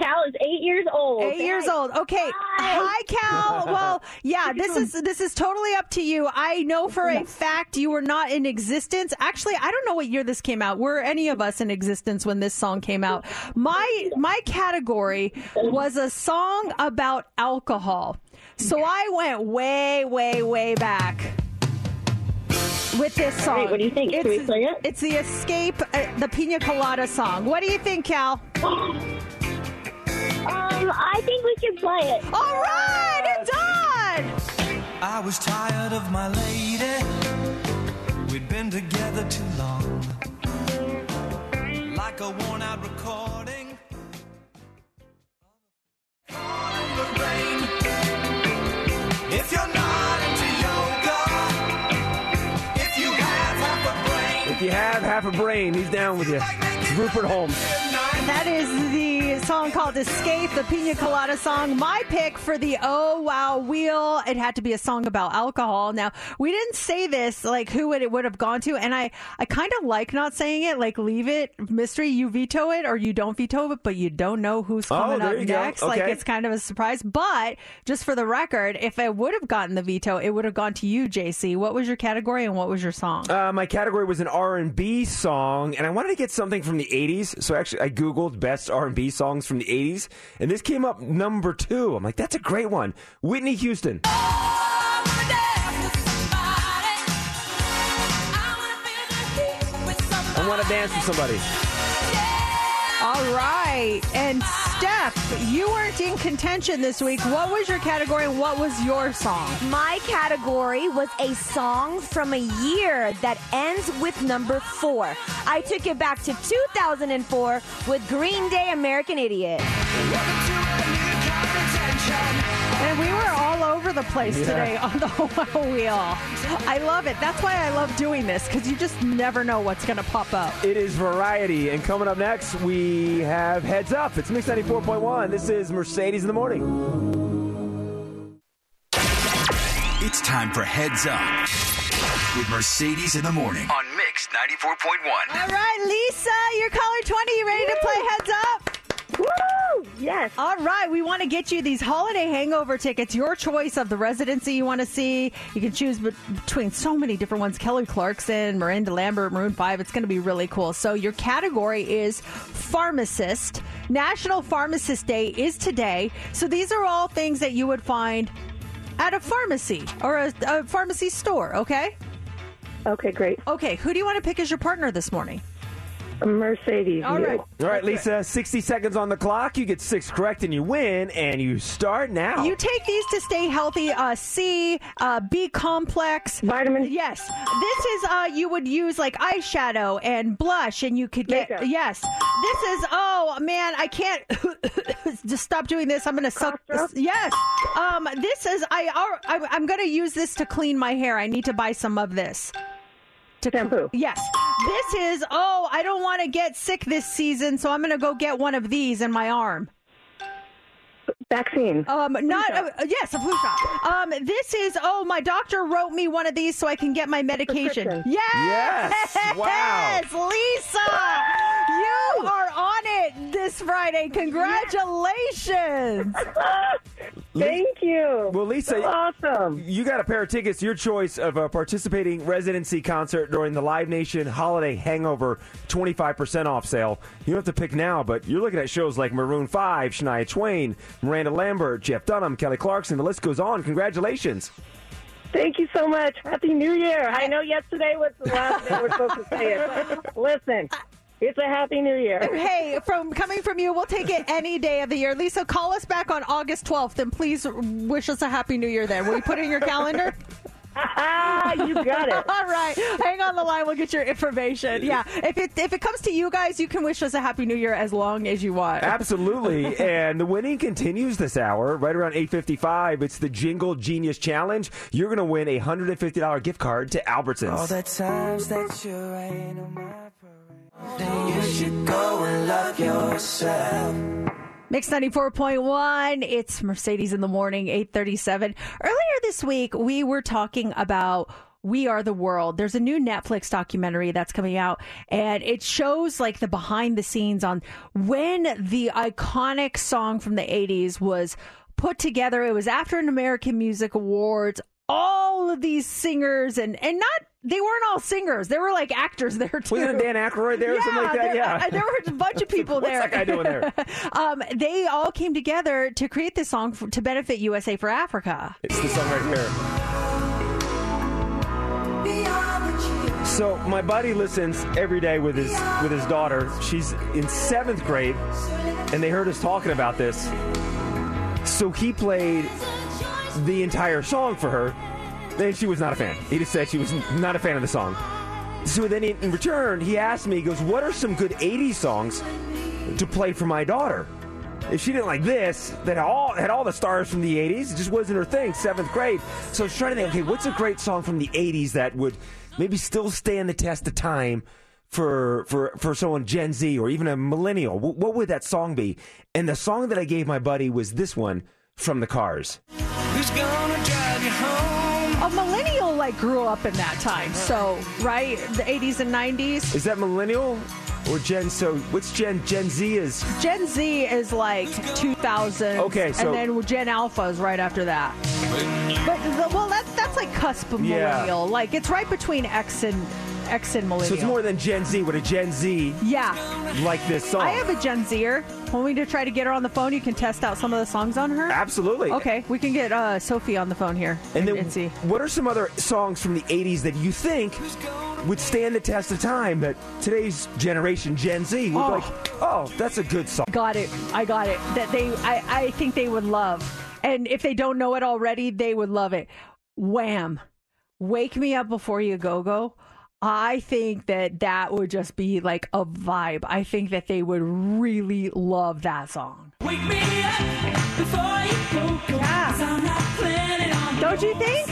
Speaker 7: Cal is eight years old.
Speaker 3: Eight years old. Okay. Hi, Cal. Well, yeah, this is this is totally up to you. I know for a fact you were not in existence. Actually, I don't know what year this came out. Were any of us in existence when this song came out? My my category was a song about alcohol. So I went way, way, way back with this song.
Speaker 7: All right, what do you think? Should
Speaker 3: It's,
Speaker 7: we play it?
Speaker 3: It's the Escape, uh, the Pina Colada song. What do you think, Cal?
Speaker 7: Um, I think we should play it.
Speaker 3: All right, it's on.
Speaker 6: I was tired of my lady. We'd been together too long. Like a worn out recording. If you're not into yoga, if you have half a brain,
Speaker 4: If you have half a brain, he's down with you. It's Rupert Holmes.
Speaker 3: That is the song called Escape, the Pina Colada song. My pick for the Oh Wow Wheel. It had to be a song about alcohol. Now, we didn't say this, like who it would have gone to, and I, I kind of like not saying it, like leave it mystery. You veto it or you don't veto it, but you don't know who's
Speaker 4: Oh,
Speaker 3: coming
Speaker 4: there
Speaker 3: up next. Like it's kind of a surprise. But just for the record, if I would have gotten the veto, it would have gone to you, JC. What was your category and what was your song?
Speaker 4: Uh, my category was an R&B song, and I wanted to get something from the 80s. So actually, I Googled best R&B songs from the 80s, and this came up number two. I'm like, that's a great one. Whitney Houston. I want to dance with somebody.
Speaker 3: All right. And Steph, you weren't in contention this week. What was your category and what was your song?
Speaker 5: My category was a song from a year that ends with number four. I took it back to 2004 with Green Day American Idiot.
Speaker 3: And we were all over the place
Speaker 4: Yeah.
Speaker 3: today on the Wow Wheel. I love it. That's why I love doing this because you just never know what's going to pop up.
Speaker 4: It is variety, and coming up next, we have Heads Up. It's Mix 94.1. This is Mercedes in the Morning.
Speaker 2: It's time for Heads Up with Mercedes in the Morning on Mix 94.1.
Speaker 3: All right, Lisa, you're caller 20. You ready to play Heads Up?
Speaker 7: Woo! Yes.
Speaker 3: All right, we want to get you these holiday hangover tickets. Your choice of the residency you want to see. You can choose between so many different ones Kelly Clarkson, Miranda Lambert, Maroon 5. It's going to be really cool. So, your category is pharmacist. National Pharmacist Day is today. So, these are all things that you would find at a pharmacy or a, a pharmacy store, okay?
Speaker 7: Okay, great.
Speaker 3: Okay, who do you want to pick as your partner this morning?
Speaker 12: Mercedes.
Speaker 3: All right.
Speaker 4: All right, Lisa, 60 seconds on the clock. You get six correct and you win, and you start now.
Speaker 3: You take these to stay healthy. Uh, C, uh, B complex,
Speaker 12: vitamin.
Speaker 3: Yes, this is uh, you would use like eyeshadow and blush, and you could get
Speaker 12: Makeup.
Speaker 3: yes. This is oh man, I can't just stop doing this. I'm gonna suck. This. Yes, um, this is I, I I'm gonna use this to clean my hair. I need to buy some of this. To
Speaker 12: Shampoo.
Speaker 3: Yes, this is oh I don't want to get sick this season, so I'm gonna go get one of these in my arm.
Speaker 12: Vaccine.
Speaker 3: Um, not uh, yes, a flu shot. Um, this is oh, my doctor wrote me one of these so I can get my medication. Yes,
Speaker 4: Yes! Wow.
Speaker 3: Lisa, you are on it this Friday. Congratulations!
Speaker 12: Thank you.
Speaker 4: Well, Lisa,
Speaker 12: awesome.
Speaker 4: you got a pair of tickets, your choice of a participating residency concert during the Live Nation Holiday Hangover 25% off sale. You don't have to pick now, but you're looking at shows like Maroon 5, Shania Twain, Miranda Lambert, Jeff Dunham, Kelly Clarkson. The list goes on. Congratulations.
Speaker 12: Thank you so much. Happy New Year. I know yesterday was the last day we're supposed to say it. but Listen, it's a Happy New Year.
Speaker 3: hey, from coming from you, we'll take it any day of the year. Lisa, call us back on August 12th and please wish us a happy New Year. Then will you put it in your calendar?
Speaker 12: Ah, you got it.
Speaker 3: All right, hang on the line. We'll get your information. Yeah, if it if it comes to you guys, you can wish us a happy New Year as long as you want.
Speaker 4: Absolutely. and the winning continues this hour, right around 8.55. It's the Jingle Genius Challenge. You're going to win a $150 gift card to Albertsons.
Speaker 6: All the times that you rain on my parade, then you should go and love yourself.
Speaker 3: Mix 94.1. It's Mercedes in the morning, 837. Earlier this week, we were talking about We Are the World. There's a new Netflix documentary that's coming out, and it shows like the behind the scenes on when the iconic song from the 80s was put together. It was after an American Music Awards. All of these singers and and not they weren't all singers. There were like actors there too.
Speaker 4: Wasn't Dan Aykroyd there or something like that?
Speaker 3: there-
Speaker 4: Yeah.
Speaker 3: there were a bunch of people
Speaker 4: What's
Speaker 3: there.
Speaker 4: that guy doing there?
Speaker 3: um, they all came together to create this song for, to benefit USA for Africa.
Speaker 4: It's the song right here. So my buddy listens every day with his with his daughter. She's in seventh grade, and they heard us talking about this. So he played the entire song for her, she was not a fan. He just said she was not a fan of the song. So then, in return, he asked me, he goes, "What are some good '80s songs to play for my daughter?" If she didn't like this, that all had all the stars from the '80s, it just wasn't her thing. Seventh grade, so I was trying to think, okay, what's a great song from the '80s that would maybe still stand the test of time for for for someone Gen Z or even a millennial? Wh- What would that song be? And the song that I gave my buddy was this one from the Cars.
Speaker 6: Who's gonna drive you home?
Speaker 3: A millennial like grew up in that time, so right, the 80s and 90s.
Speaker 4: Is that millennial or Gen? So what's Gen? Gen Z is
Speaker 3: Gen Z is like 2000.
Speaker 4: Okay, so-
Speaker 3: and then Gen Alpha is right after that. But the, well, that's that's like cusp of
Speaker 4: Yeah.
Speaker 3: millennial. Like it's right between X and X and millennial.
Speaker 4: so it's more than Gen Z. Would a Gen Z
Speaker 3: yeah.
Speaker 4: like this song?
Speaker 3: I have a Gen Zer. Want me to try to get her on the phone? You can test out some of the songs on her.
Speaker 4: Absolutely.
Speaker 3: Okay, we can get uh, Sophie on the phone here
Speaker 4: And then,
Speaker 3: and see.
Speaker 4: what are some other songs from the 80s that you think would stand the test of time that today's generation, Gen Z, would
Speaker 3: Oh.
Speaker 4: be like, oh, that's a good song?
Speaker 3: Got it. I got it. That they, I, I think they would love. And if they don't know it already, they would love it. Wham! Wake me up before you go go. I think that that would just be like a vibe. I think that they would really love that song.
Speaker 6: Wake me up before you go, go.
Speaker 3: Yeah.
Speaker 6: I'm not planning on
Speaker 3: Don't you think?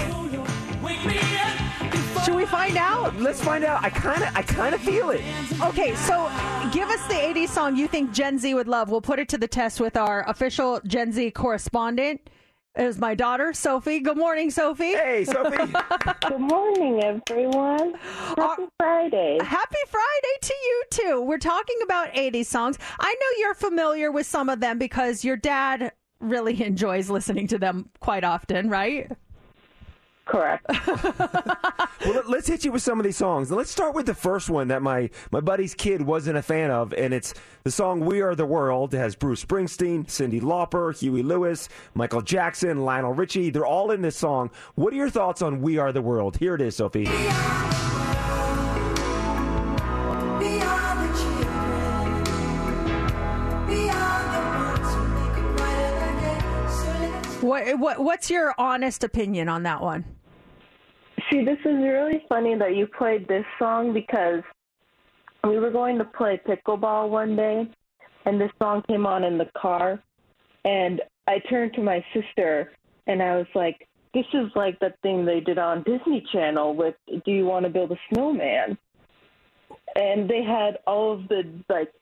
Speaker 6: Wake me up before
Speaker 3: Should we find out?
Speaker 4: Let's find out. I kind of, I kind of feel it.
Speaker 3: Okay, so give us the 80s song you think Gen Z would love. We'll put it to the test with our official Gen Z correspondent. Is my daughter, Sophie. Good morning, Sophie.
Speaker 4: Hey, Sophie.
Speaker 12: Good morning, everyone. Happy Friday.
Speaker 3: Happy Friday to you too. We're talking about 80s songs. I know you're familiar with some of them because your dad really enjoys listening to them quite often, right?
Speaker 12: Correct.
Speaker 4: Well, let- let's hit you with some of these songs. Let's start with the first one that my, my buddy's kid wasn't a fan of, and it's the song We Are the World. It has Bruce Springsteen, Cyndi Lauper, Huey Lewis, Michael Jackson, Lionel Richie. They're all in this song. What are your thoughts on We Are the World? Here it is, Sophie.
Speaker 3: What, what what's your honest opinion on that one?
Speaker 16: See, this is really funny that you played this song because we were going to play pickleball one day, and this song came on in the car, and I turned to my sister and I was like, "This is like that thing they did on Disney Channel with Do You Want to Build a Snowman?" And they had all of the like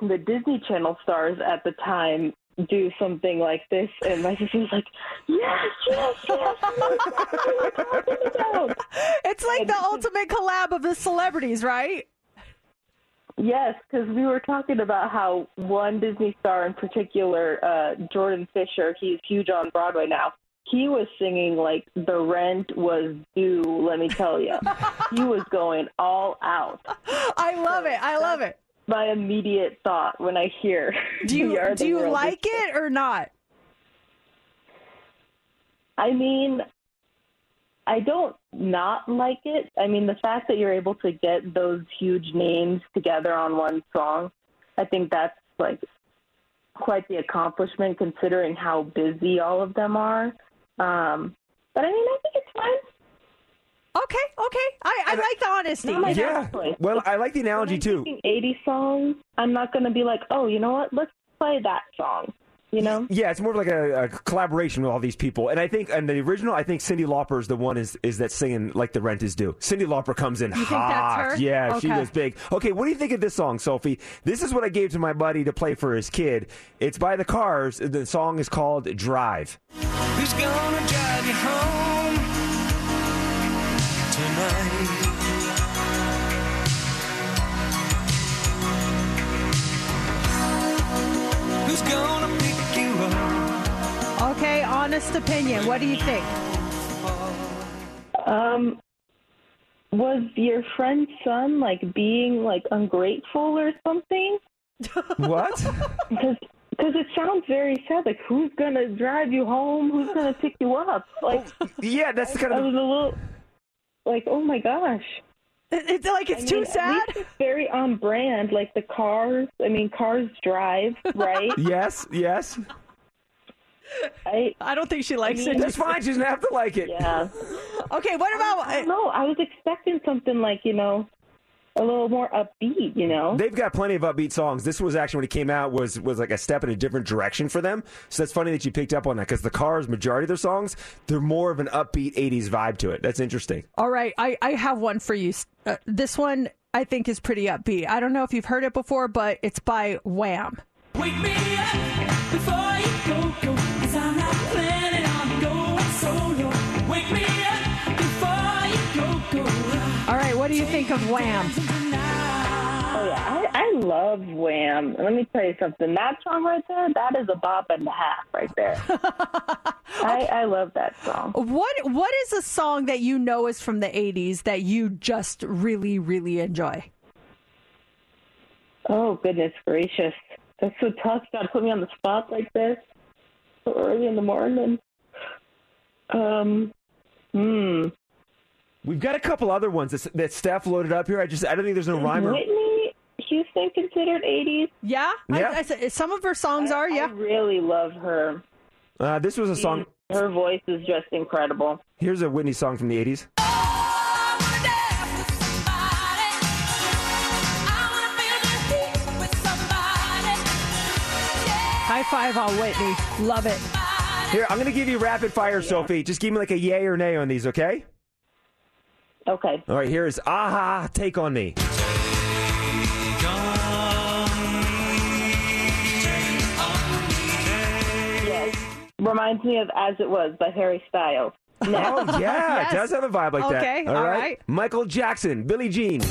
Speaker 16: the Disney Channel stars at the time do something like this, and my sister was like, "Yes, yes, yes."
Speaker 3: It's like the ultimate collab of the celebrities, right?
Speaker 16: Yes, because we were talking about how one Disney star in particular, uh, Jordan Fisher, he's huge on Broadway now. He was singing like the rent was due. Let me tell you, he was going all out.
Speaker 3: I love it. I love it.
Speaker 16: My immediate thought when I hear
Speaker 3: Do
Speaker 16: "We
Speaker 3: you do you
Speaker 16: World"
Speaker 3: like it or not?
Speaker 16: I mean, I don't not like it. I mean, the fact that you're able to get those huge names together on one song, I think that's like quite the accomplishment considering how busy all of them are. Um, but I mean, I think it's fine.
Speaker 3: Okay, okay. I, I like the honesty.
Speaker 16: Not my
Speaker 4: Yeah.
Speaker 16: best.
Speaker 4: Well, I like the analogy too.
Speaker 16: 80 songs, I'm not going to be like, oh, you know what? Let's play that song. You know?
Speaker 4: Yeah, it's more of like a, a collaboration with all these people, and I think, and the original, I think Cyndi Lauper is the one is is that singing like the rent is due. Cyndi Lauper comes in
Speaker 3: You think
Speaker 4: hot.
Speaker 3: that's her?
Speaker 4: Yeah, she
Speaker 3: Okay.
Speaker 4: goes big. Okay, what do you think of this song, Sophie? This is what I gave to my buddy to play for his kid. It's by the Cars. The song is called Drive.
Speaker 6: Who's gonna drive you home
Speaker 3: honest opinion. What do you think?
Speaker 16: Um, was your friend's son like being like ungrateful or something?
Speaker 4: What?
Speaker 16: Because because it sounds very sad. Like who's gonna drive you home? Who's gonna pick you up? Like
Speaker 4: yeah, that's the kind
Speaker 16: I
Speaker 4: of.
Speaker 16: was a little like, oh my gosh.
Speaker 3: It's like it's
Speaker 16: I
Speaker 3: too
Speaker 16: mean, at
Speaker 3: sad.
Speaker 16: least it's very on brand. Like the cars. I mean, cars drive, right?
Speaker 4: Yes, yes.
Speaker 16: I
Speaker 3: I don't think she likes
Speaker 16: mean-
Speaker 3: it.
Speaker 4: That's fine. She doesn't have to like it.
Speaker 16: yeah.
Speaker 3: Okay, what about?
Speaker 16: No, I was expecting something like you know, a little more upbeat. You know.
Speaker 4: They've got plenty of upbeat songs. This was actually when it came out was was like a step in a different direction for them. So that's funny that you picked up on that because the Cars majority of their songs they're more of an upbeat '80s vibe to it. That's interesting.
Speaker 3: All right, I, I have one for you. Uh, this one I think is pretty upbeat. I don't know if you've heard it before, but it's by Wham.
Speaker 6: Wake me up before you go, go,
Speaker 3: what do you think of Wham?
Speaker 16: Oh yeah, I, I love Wham. Let me tell you something. That song right there, that is a bop and a half right there. I, I love that song.
Speaker 3: What what is a song that you know is from the 80s that you just really really enjoy?
Speaker 16: Oh goodness gracious, that's so tough. To put me on the spot like this so early in the morning. Um, hmm.
Speaker 4: We've got a couple other ones that, that Steph loaded up here. I just I don't think there's no rhyme. Or,
Speaker 16: Whitney Houston considered 80s?
Speaker 3: Yeah,
Speaker 4: Yeah.
Speaker 3: I, I some of her songs are. Yeah,
Speaker 16: I really love her.
Speaker 4: uh, this was a song.
Speaker 16: Her voice is just incredible.
Speaker 4: Here's a Whitney song from the '80s.
Speaker 3: high five on Whitney. Love it.
Speaker 4: Here, I'm going to give you rapid fire, Sophie. Just give me like a yay or nay on these, okay?
Speaker 16: Okay.
Speaker 4: All right. Here is a-ha. Take on me.
Speaker 16: Yes. Reminds me of As It Was by Harry Styles.
Speaker 4: Oh yeah,
Speaker 3: Yes.
Speaker 4: it does have a vibe like that.
Speaker 3: Okay, all right.
Speaker 4: Michael Jackson, Billie Jean.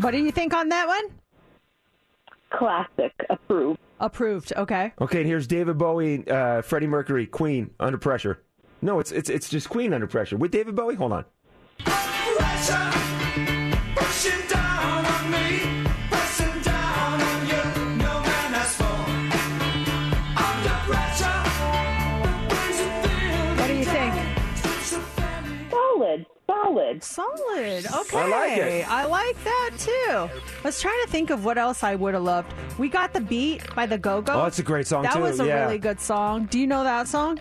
Speaker 3: What do you think on that one?
Speaker 16: Classic. Approved.
Speaker 3: Approved. Okay.
Speaker 4: Okay, and here's David Bowie, uh, Freddie Mercury, Queen, Under Pressure. No, it's it's it's just Queen Under Pressure with David Bowie. Hold on.
Speaker 6: Pushing
Speaker 16: Solid. Solid. solid.
Speaker 3: Solid. Okay.
Speaker 4: I like it.
Speaker 3: I like that too. I was trying to think of what else I would have loved. We got the beat by the Go Go.
Speaker 4: Oh, it's a great song,
Speaker 3: that
Speaker 4: too.
Speaker 3: was a
Speaker 4: Yeah.
Speaker 3: really good song. Do you know that song?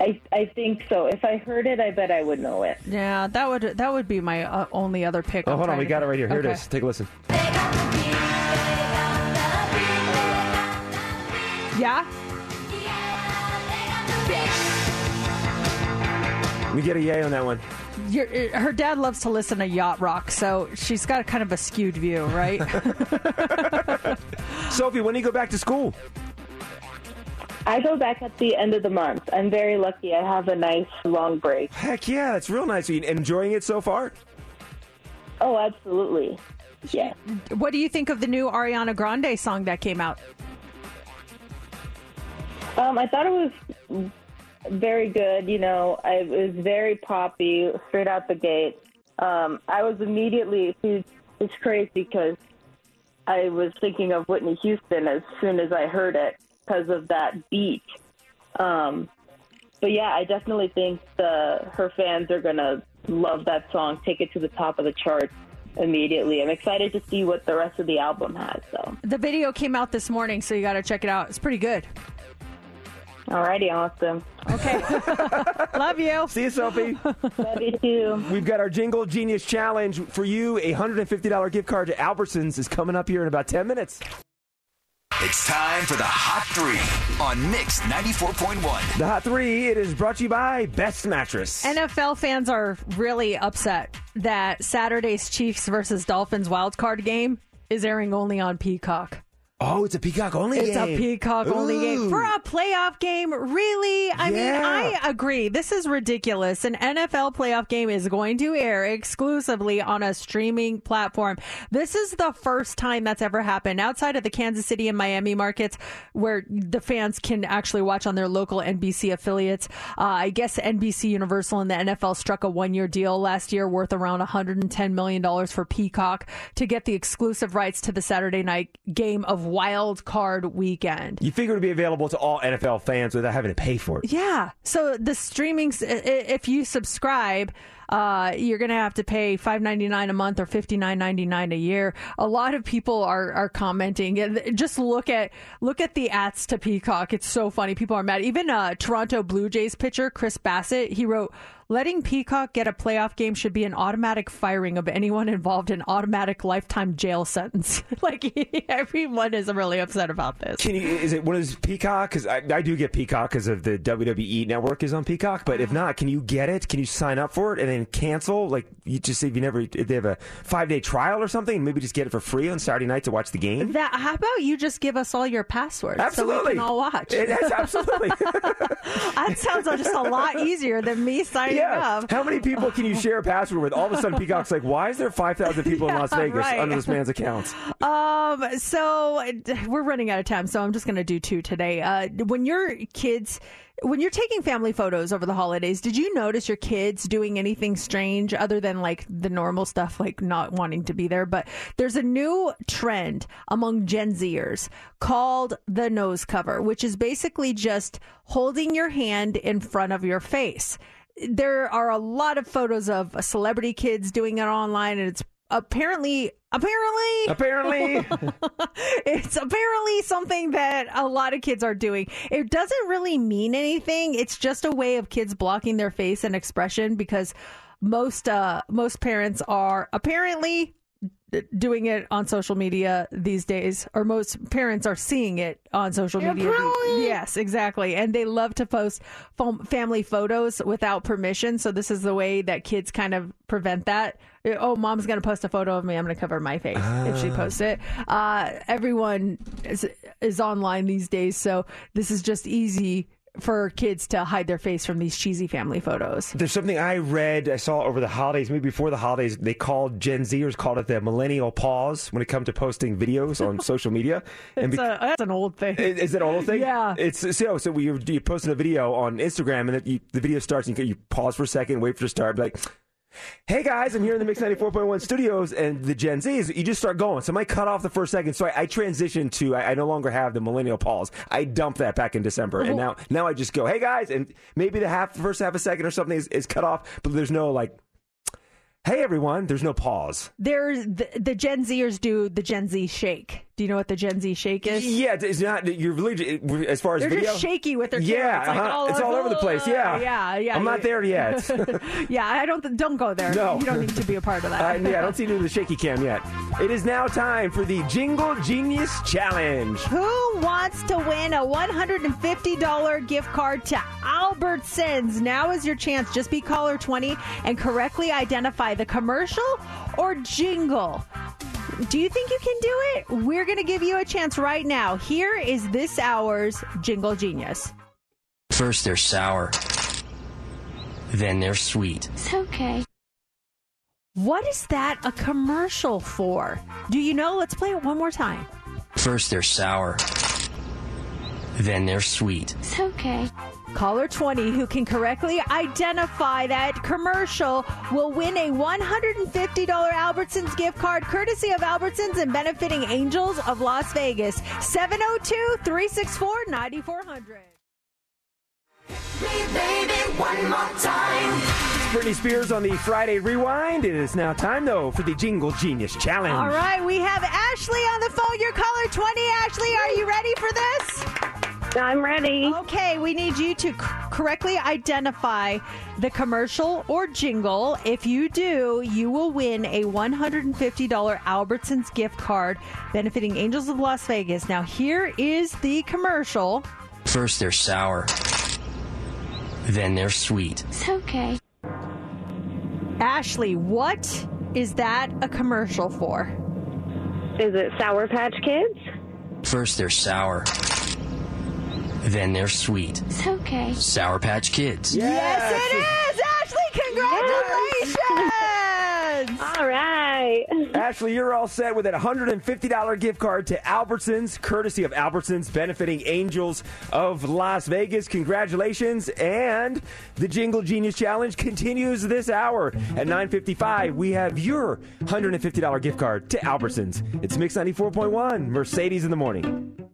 Speaker 16: I I think so. If I heard it, I bet I would know it.
Speaker 3: Yeah, that would that would be my uh, only other pick.
Speaker 4: Oh,
Speaker 3: I'm
Speaker 4: hold on. We got it right here. Here
Speaker 3: Okay.
Speaker 4: it is. Take a listen.
Speaker 3: Yeah.
Speaker 4: We get a yay on that one.
Speaker 3: Your, uh, her dad loves to listen to yacht rock, so she's got a kind of a skewed view, right?
Speaker 4: Sophie, when do you go back to school?
Speaker 16: I go back at the end of the month. I'm very lucky. I have a nice long break.
Speaker 4: Heck yeah, that's real nice. Are you enjoying it so far?
Speaker 16: Oh, absolutely. Yeah.
Speaker 3: what do you think of the new Ariana Grande song that came out?
Speaker 16: Um, I thought it was very good. You know, I, it was very poppy, straight out the gate. Um, I was immediately, it's, it's crazy because I was thinking of Whitney Houston as soon as I heard it because of that beat. Um, but yeah, I definitely think the her fans are gonna love that song, take it to the top of the charts immediately. I'm excited to see what the rest of the album has. So,
Speaker 3: The video came out this morning, so you got to check it out. It's pretty good.
Speaker 16: Alrighty, awesome. Okay.
Speaker 3: Love you.
Speaker 4: See you, Sophie.
Speaker 16: Love you too.
Speaker 4: We've got our Jingle Genius Challenge for you. A $150 gift card to Albertsons is coming up here in about 10 minutes.
Speaker 2: It's time for the Hot Three on Mix 94.1.
Speaker 4: The Hot Three, it is brought to you by Best Mattress.
Speaker 3: NFL fans are really upset that Saturday's Chiefs versus Dolphins wild card game is airing only on Peacock.
Speaker 4: Oh, it's a Peacock only game.
Speaker 3: It's
Speaker 4: game.
Speaker 3: a Peacock only game for a playoff game. Really? I mean, I agree. This is ridiculous. An NFL playoff game is going to air exclusively on a streaming platform. This is the first time that's ever happened outside of the Kansas City and Miami markets where the fans can actually watch on their local NBC affiliates. Uh, I guess NBC Universal and the NFL struck a one year deal last year worth around $110 million for Peacock to get the exclusive rights to the Saturday night game of Wild Card Weekend.
Speaker 4: You figure it would be available to all NFL fans without having to pay for it.
Speaker 3: Yeah. So the streaming, if you subscribe, uh, you're going to have to pay five ninety nine a month or fifty nine ninety nine a year. A lot of people are are commenting. Just look at look at the ads to Peacock. It's so funny. People are mad. Even uh, Toronto Blue Jays pitcher Chris Bassitt, he wrote. Letting Peacock get a playoff game should be an automatic firing of anyone involved in automatic lifetime jail sentence. like everyone is really upset about this.
Speaker 4: Can you? Is it what is Peacock? Because I, I do get Peacock because of the WWE network is on Peacock. But if not, can you get it? Can you sign up for it and then cancel? Like you just say if you never if they have a five day trial or something, maybe just get it for free on Saturday night to watch the game.
Speaker 3: That how about you just give us all your passwords so we
Speaker 4: Absolutely.
Speaker 3: can all watch?
Speaker 4: It absolutely.
Speaker 3: that sounds just a lot easier than me signing
Speaker 4: yeah.
Speaker 3: up.
Speaker 4: How many people can you share a password with? All of a sudden, Peacock's like, why is there five thousand people in Las Vegas
Speaker 3: right.
Speaker 4: under this man's accounts?
Speaker 3: Um, so we're running out of time, so I'm just going to do two today. Uh, when your kids, when you're taking family photos over the holidays, did you notice your kids doing anything strange other than like the normal stuff, like not wanting to be there? But there's a new trend among Gen Zers called the nose cover, which is basically just holding your hand in front of your face. There are a lot of photos of celebrity kids doing it online, and it's apparently apparently
Speaker 4: Apparently.
Speaker 3: it's apparently something that a lot of kids are doing. It doesn't really mean anything. It's just a way of kids blocking their face and expression because most uh most parents are apparently doing it on social media these days or most parents are seeing it on social media yes exactly and they love to post family photos without permission so this is the way that kids kind of prevent that oh mom's gonna post a photo of me i'm gonna cover my face if she
Speaker 4: Ah.
Speaker 3: posts it uh, everyone is, is online these days so this is just easy for kids to hide their face from these cheesy family photos
Speaker 4: There's something I read, I saw over the holidays, maybe before the holidays. They called Gen Zers called it the millennial pause when it comes to posting videos on social media.
Speaker 3: It's
Speaker 4: bec-
Speaker 3: a, that's an old thing.
Speaker 4: Is is that an old thing?
Speaker 3: Yeah.
Speaker 4: It's so so we you're posting a video on Instagram and it, you, the video starts and you, you pause for a second, wait for it to start, be like. Hey guys, I'm here in the Mix 94.1 studios, and the Gen Zs, you just start going. So I might cut off the first second. So I, I transitioned to, I, I no longer have the millennial pause. I dumped that back in December, and uh-huh. now now I just go, hey guys, and maybe the half first half a second or something is, is cut off, but there's no like, hey everyone, there's no pause.
Speaker 3: There's the, the Gen Zers do the Gen Z shake. Do you know what the Gen Z shake is?
Speaker 4: Yeah, it's not you're really as far as
Speaker 3: They're
Speaker 4: video.
Speaker 3: just shaky with their
Speaker 4: Yeah,
Speaker 3: cameras, like
Speaker 4: uh-huh.
Speaker 3: all
Speaker 4: it's all over the place. Yeah,
Speaker 3: yeah, yeah.
Speaker 4: I'm not there yet.
Speaker 3: yeah, I don't. Don't go there.
Speaker 4: No.
Speaker 3: you don't need to be a part of that.
Speaker 4: Uh, yeah, I don't see you the shaky cam yet. It is now time for the Jingle Genius Challenge.
Speaker 3: Who wants to win a $150 gift card to Albertsons? Now is your chance. Just be caller 20 and correctly identify the commercial or jingle. Do you think you can do it? We're going to give you a chance right now. Here is this hour's Jingle Genius.
Speaker 17: First they're sour, then they're sweet.
Speaker 11: It's okay.
Speaker 3: What is that a commercial for? Do you know? Let's play it one more time.
Speaker 17: First they're sour, then they're sweet.
Speaker 11: It's okay.
Speaker 3: Caller 20 who can correctly identify that commercial will win a $150 Albertsons gift card courtesy of Albertsons and benefiting Angels of Las Vegas. 702 364 9400.
Speaker 6: Baby, one more time.
Speaker 4: Britney Spears on the Friday Rewind. It is now time, though, for the Jingle Genius Challenge.
Speaker 3: All right, we have Ashley on the phone. Your caller 20. Ashley, are you ready for this?
Speaker 13: I'm ready.
Speaker 3: Okay, we need you to c- correctly identify the commercial or jingle. If you do, you will win a $150 Albertsons gift card benefiting Angels of Las Vegas. Now, here is the commercial.
Speaker 17: First they're sour, then they're sweet.
Speaker 11: It's okay.
Speaker 3: Ashley, what is that a commercial for?
Speaker 13: Is it Sour Patch Kids?
Speaker 17: First they're sour, then they're sweet.
Speaker 11: It's okay.
Speaker 17: Sour Patch Kids.
Speaker 3: Yes, it is! Ashley, congratulations!
Speaker 13: All right.
Speaker 4: Ashley, you're all set with a $150 gift card to Albertsons, courtesy of Albertsons, benefiting Angels of Las Vegas. Congratulations. And the Jingle Genius Challenge continues this hour. At 9.55, we have your $150 gift card to Albertsons. It's Mix 94.1, Mercedes in the morning.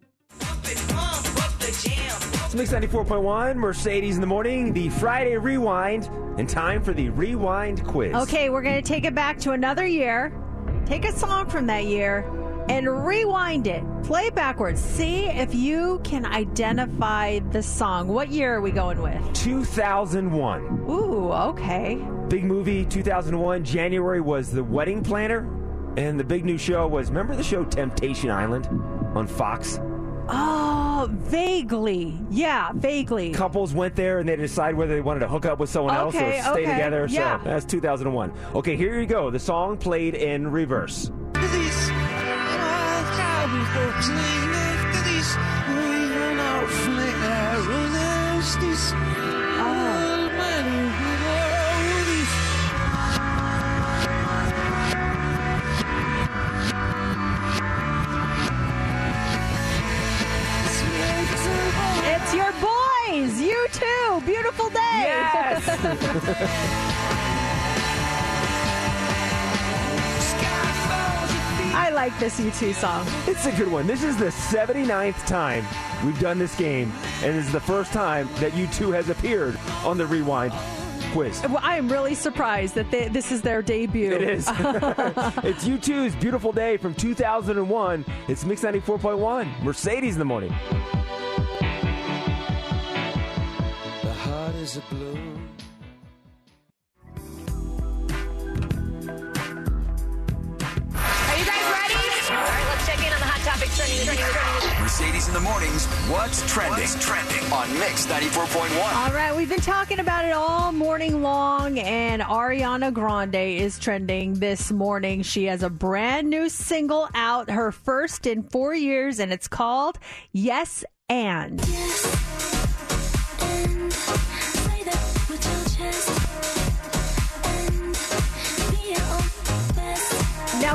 Speaker 4: It's Mix 94.1, Mercedes in the morning, the Friday Rewind, and time for the Rewind quiz.
Speaker 3: Okay, we're going to take it back to another year. Take a song from that year and rewind it. Play it backwards. See if you can identify the song. What year are we going with?
Speaker 4: 2001.
Speaker 3: Ooh, okay.
Speaker 4: Big movie 2001. January was The Wedding Planner. And the big new show was remember the show Temptation Island on Fox?
Speaker 3: Oh, Oh, vaguely. Yeah, vaguely.
Speaker 4: Couples went there and they decide whether they wanted to hook up with someone else or
Speaker 3: Okay,
Speaker 4: stay
Speaker 3: okay,
Speaker 4: together.
Speaker 3: yeah.
Speaker 4: So that's 2001. Okay, here you go. The song played in reverse.
Speaker 3: It's I like this U2 song.
Speaker 4: It's a good one. This is the 79th time we've done this game, and this is the first time that U2 has appeared on the Rewind quiz.
Speaker 3: Well, I am really surprised that they, this is their debut.
Speaker 4: It is. it's U2's Beautiful Day from 2001. It's Mix 94.1, Mercedes in the morning.
Speaker 6: The heart is a blue.
Speaker 18: In on the hot topics trending, trending, trending.
Speaker 2: Mercedes in the mornings. What's trending? What's trending on Mix 94.1?
Speaker 3: All right, we've been talking about it all morning long, and Ariana Grande is trending this morning. She has a brand new single out, her first in four years, and it's called Yes and. Now,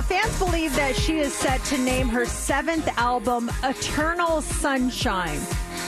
Speaker 3: fans believe that she is set to name her seventh album Eternal Sunshine.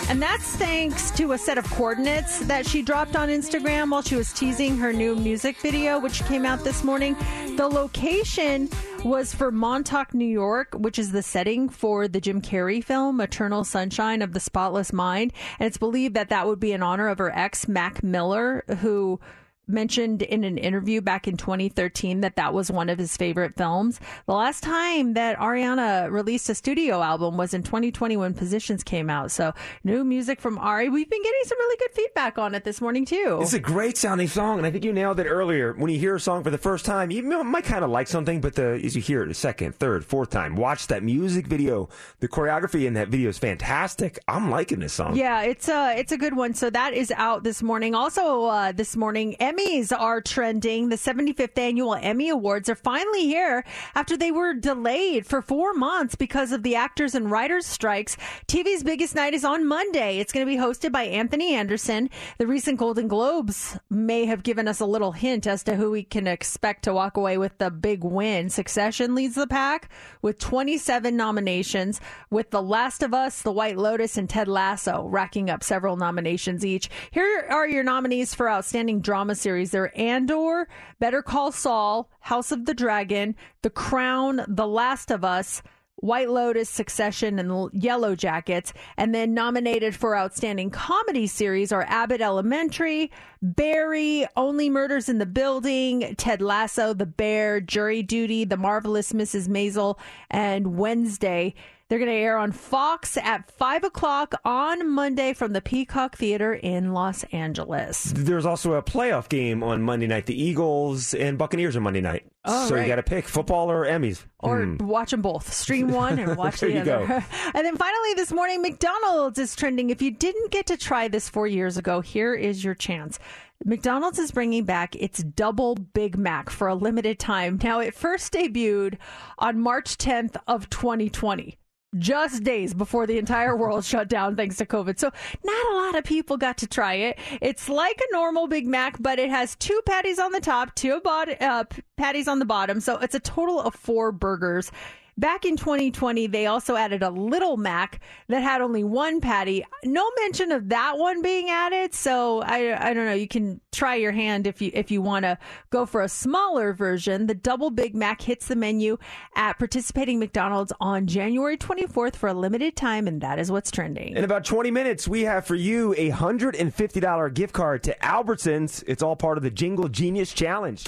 Speaker 3: And that's thanks to a set of coordinates that she dropped on Instagram while she was teasing her new music video, which came out this morning. The location was for Montauk, New York, which is the setting for the Jim Carrey film Eternal Sunshine of the Spotless Mind. And it's believed that that would be in honor of her ex, Mac Miller, who mentioned in an interview back in 2013 that that was one of his favorite films. The last time that Ariana released a studio album was in 2020 when Positions came out. So new music from Ari. We've been getting some really good feedback on it this morning too.
Speaker 4: It's a great sounding song, and I think you nailed it earlier. When you hear a song for the first time, you might kind of like something, but the, as you hear it a second, third, fourth time, watch that music video. The choreography in that video is fantastic. I'm liking this song.
Speaker 3: Yeah, it's a it's a good one. So that is out this morning. Also, uh, this morning, Emmys are trending. The 75th annual Emmy Awards are finally here after they were delayed for four months because of the actors and writers strikes. TV's biggest night is on Monday. It's going to be hosted by Anthony Anderson. The recent Golden Globes may have given us a little hint as to who we can expect to walk away with the big win. Succession leads the pack with 27 nominations, with The Last of Us, The White Lotus, and Ted Lasso racking up several nominations each. Here are your nominees for Outstanding Drama Series. They're Andor, Better Call Saul, House of the Dragon, The Crown, The Last of Us, White Lotus, Succession, and Yellowjackets. And then nominated for Outstanding Comedy Series are Abbott Elementary, Barry, Only Murders in the Building, Ted Lasso, The Bear, Jury Duty, The Marvelous Mrs. Maisel, and Wednesday. They're going to air on Fox at 5 o'clock on Monday from the Peacock Theater in Los Angeles.
Speaker 4: There's also a playoff game on Monday night. The Eagles and Buccaneers are Monday night.
Speaker 3: Oh,
Speaker 4: so
Speaker 3: right.
Speaker 4: you got to pick football or Emmys.
Speaker 3: Or
Speaker 4: Hmm.
Speaker 3: watch them both. Stream one and watch the other. And then finally this morning, McDonald's is trending. If you didn't get to try this four years ago, here is your chance. McDonald's is bringing back its double Big Mac for a limited time. Now, it first debuted on March 10th of 2020. Just days before the entire world shut down thanks to COVID. So, not a lot of people got to try it. It's like a normal Big Mac, but it has two patties on the top, two bod- uh, patties on the bottom. So, it's a total of four burgers. Back in 2020, they also added a little Mac that had only one patty. No mention of that one being added. So I, I don't know. You can try your hand if you if you want to go for a smaller version. The double Big Mac hits the menu at participating McDonald's on January 24th for a limited time, and that is what's trending.
Speaker 4: In about 20 minutes, we have for you a $150 gift card to Albertsons. It's all part of the Jingle Genius Challenge.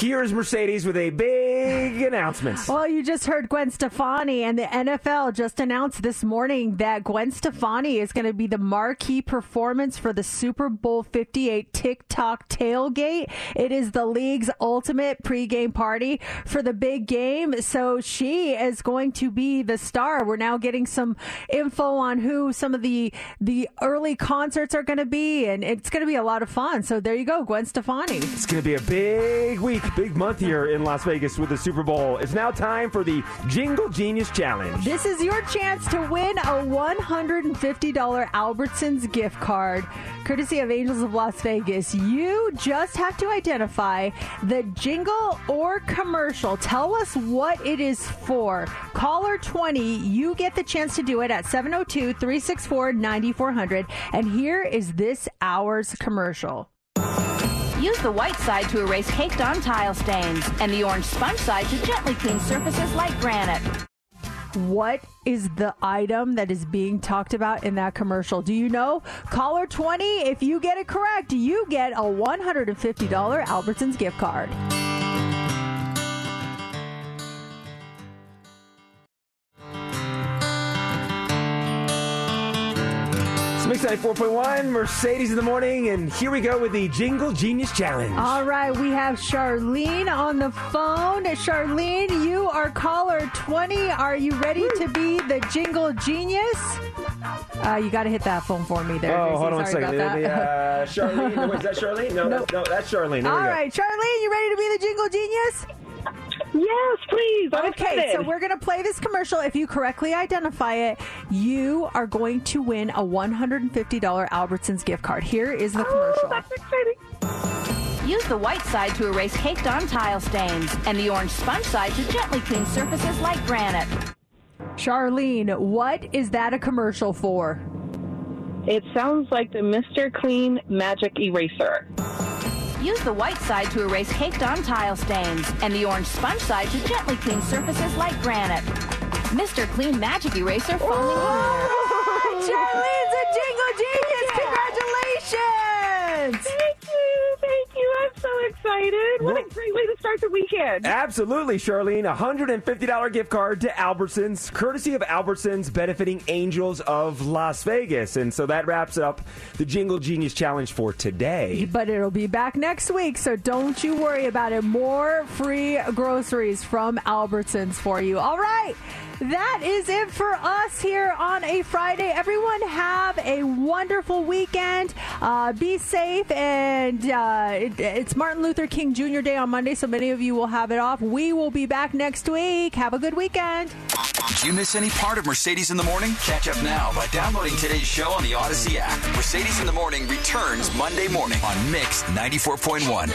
Speaker 4: Here's Mercedes with a big announcement.
Speaker 3: Well, you just heard Gwen Stefani, and the NFL just announced this morning that Gwen Stefani is going to be the marquee performance for the Super Bowl 58 TikTok tailgate. It is the league's ultimate pregame party for the big game. So she is going to be the star. We're now getting some info on who some of the the early concerts are going to be, and it's going to be a lot of fun. So there you go, Gwen Stefani.
Speaker 4: It's going to be a big week, big month here in Las Vegas with the Super Bowl. It's now time for the Jingle Genius Challenge.
Speaker 3: This is your chance to win a $150 Albertsons gift card, courtesy of Angels of Las Vegas. You just have to identify the jingle or commercial. Tell us what it is for. Caller 20, you get the chance to do it at 702 364 9400. And here is this hour's commercial.
Speaker 19: Use the white side to erase caked on tile stains and the orange sponge side to gently clean surfaces like granite.
Speaker 3: What is the item that is being talked about in that commercial? Do you know? Caller 20, if you get it correct, you get a $150 Albertsons gift card.
Speaker 4: It's Mix 94.1, Mercedes in the morning, and here we go with the Jingle Genius Challenge.
Speaker 3: All right, we have Charlene on the phone. Charlene, you are caller 20. Are you ready to be the jingle genius? Uh, you got to hit that phone for me there.
Speaker 4: Oh,
Speaker 3: Gracie.
Speaker 4: hold on a
Speaker 3: Sorry
Speaker 4: second.
Speaker 3: about
Speaker 4: The, uh, Charlene. Wait, is that Charlene? No,
Speaker 3: Nope.
Speaker 4: that's, no, that's Charlene. There
Speaker 3: All right, Charlene, you ready to be the jingle genius?
Speaker 12: Yes, please. I'm
Speaker 3: okay,
Speaker 12: excited.
Speaker 3: so we're going to play this commercial. If you correctly identify it, you are going to win a $150 Albertsons gift card. Here is the oh, commercial.
Speaker 12: Oh, that's exciting.
Speaker 19: Use the white side to erase caked on tile stains and the orange sponge side to gently clean surfaces like granite.
Speaker 3: Charlene, what is that a commercial for?
Speaker 20: It sounds like the Mr. Clean Magic Eraser.
Speaker 19: Use the white side to erase caked on tile stains and the orange sponge side to gently clean surfaces like granite. Mr. Clean Magic Eraser foaming.
Speaker 3: Charlene's a jingle genius! Congratulations!
Speaker 20: Thank you, thank you. I'm so excited. What a great way to start the weekend.
Speaker 4: Absolutely, Charlene. A $150 gift card to Albertsons, courtesy of Albertsons, benefiting Angels of Las Vegas. And so that wraps up the Jingle Genius Challenge for today.
Speaker 3: But it'll be back next week, so don't you worry about it. More free groceries from Albertsons for you. All right. That is it for us here on a Friday. Everyone have a wonderful weekend. Uh, be safe. And uh, it, it's Martin Luther King Jr. Day on Monday, so many of you will have it off. We will be back next week. Have a good weekend.
Speaker 2: Did you miss any part of Mercedes in the Morning? Catch up now by downloading today's show on the Audacy app. Mercedes in the Morning returns Monday morning on Mix 94.1.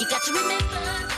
Speaker 11: You got to remember.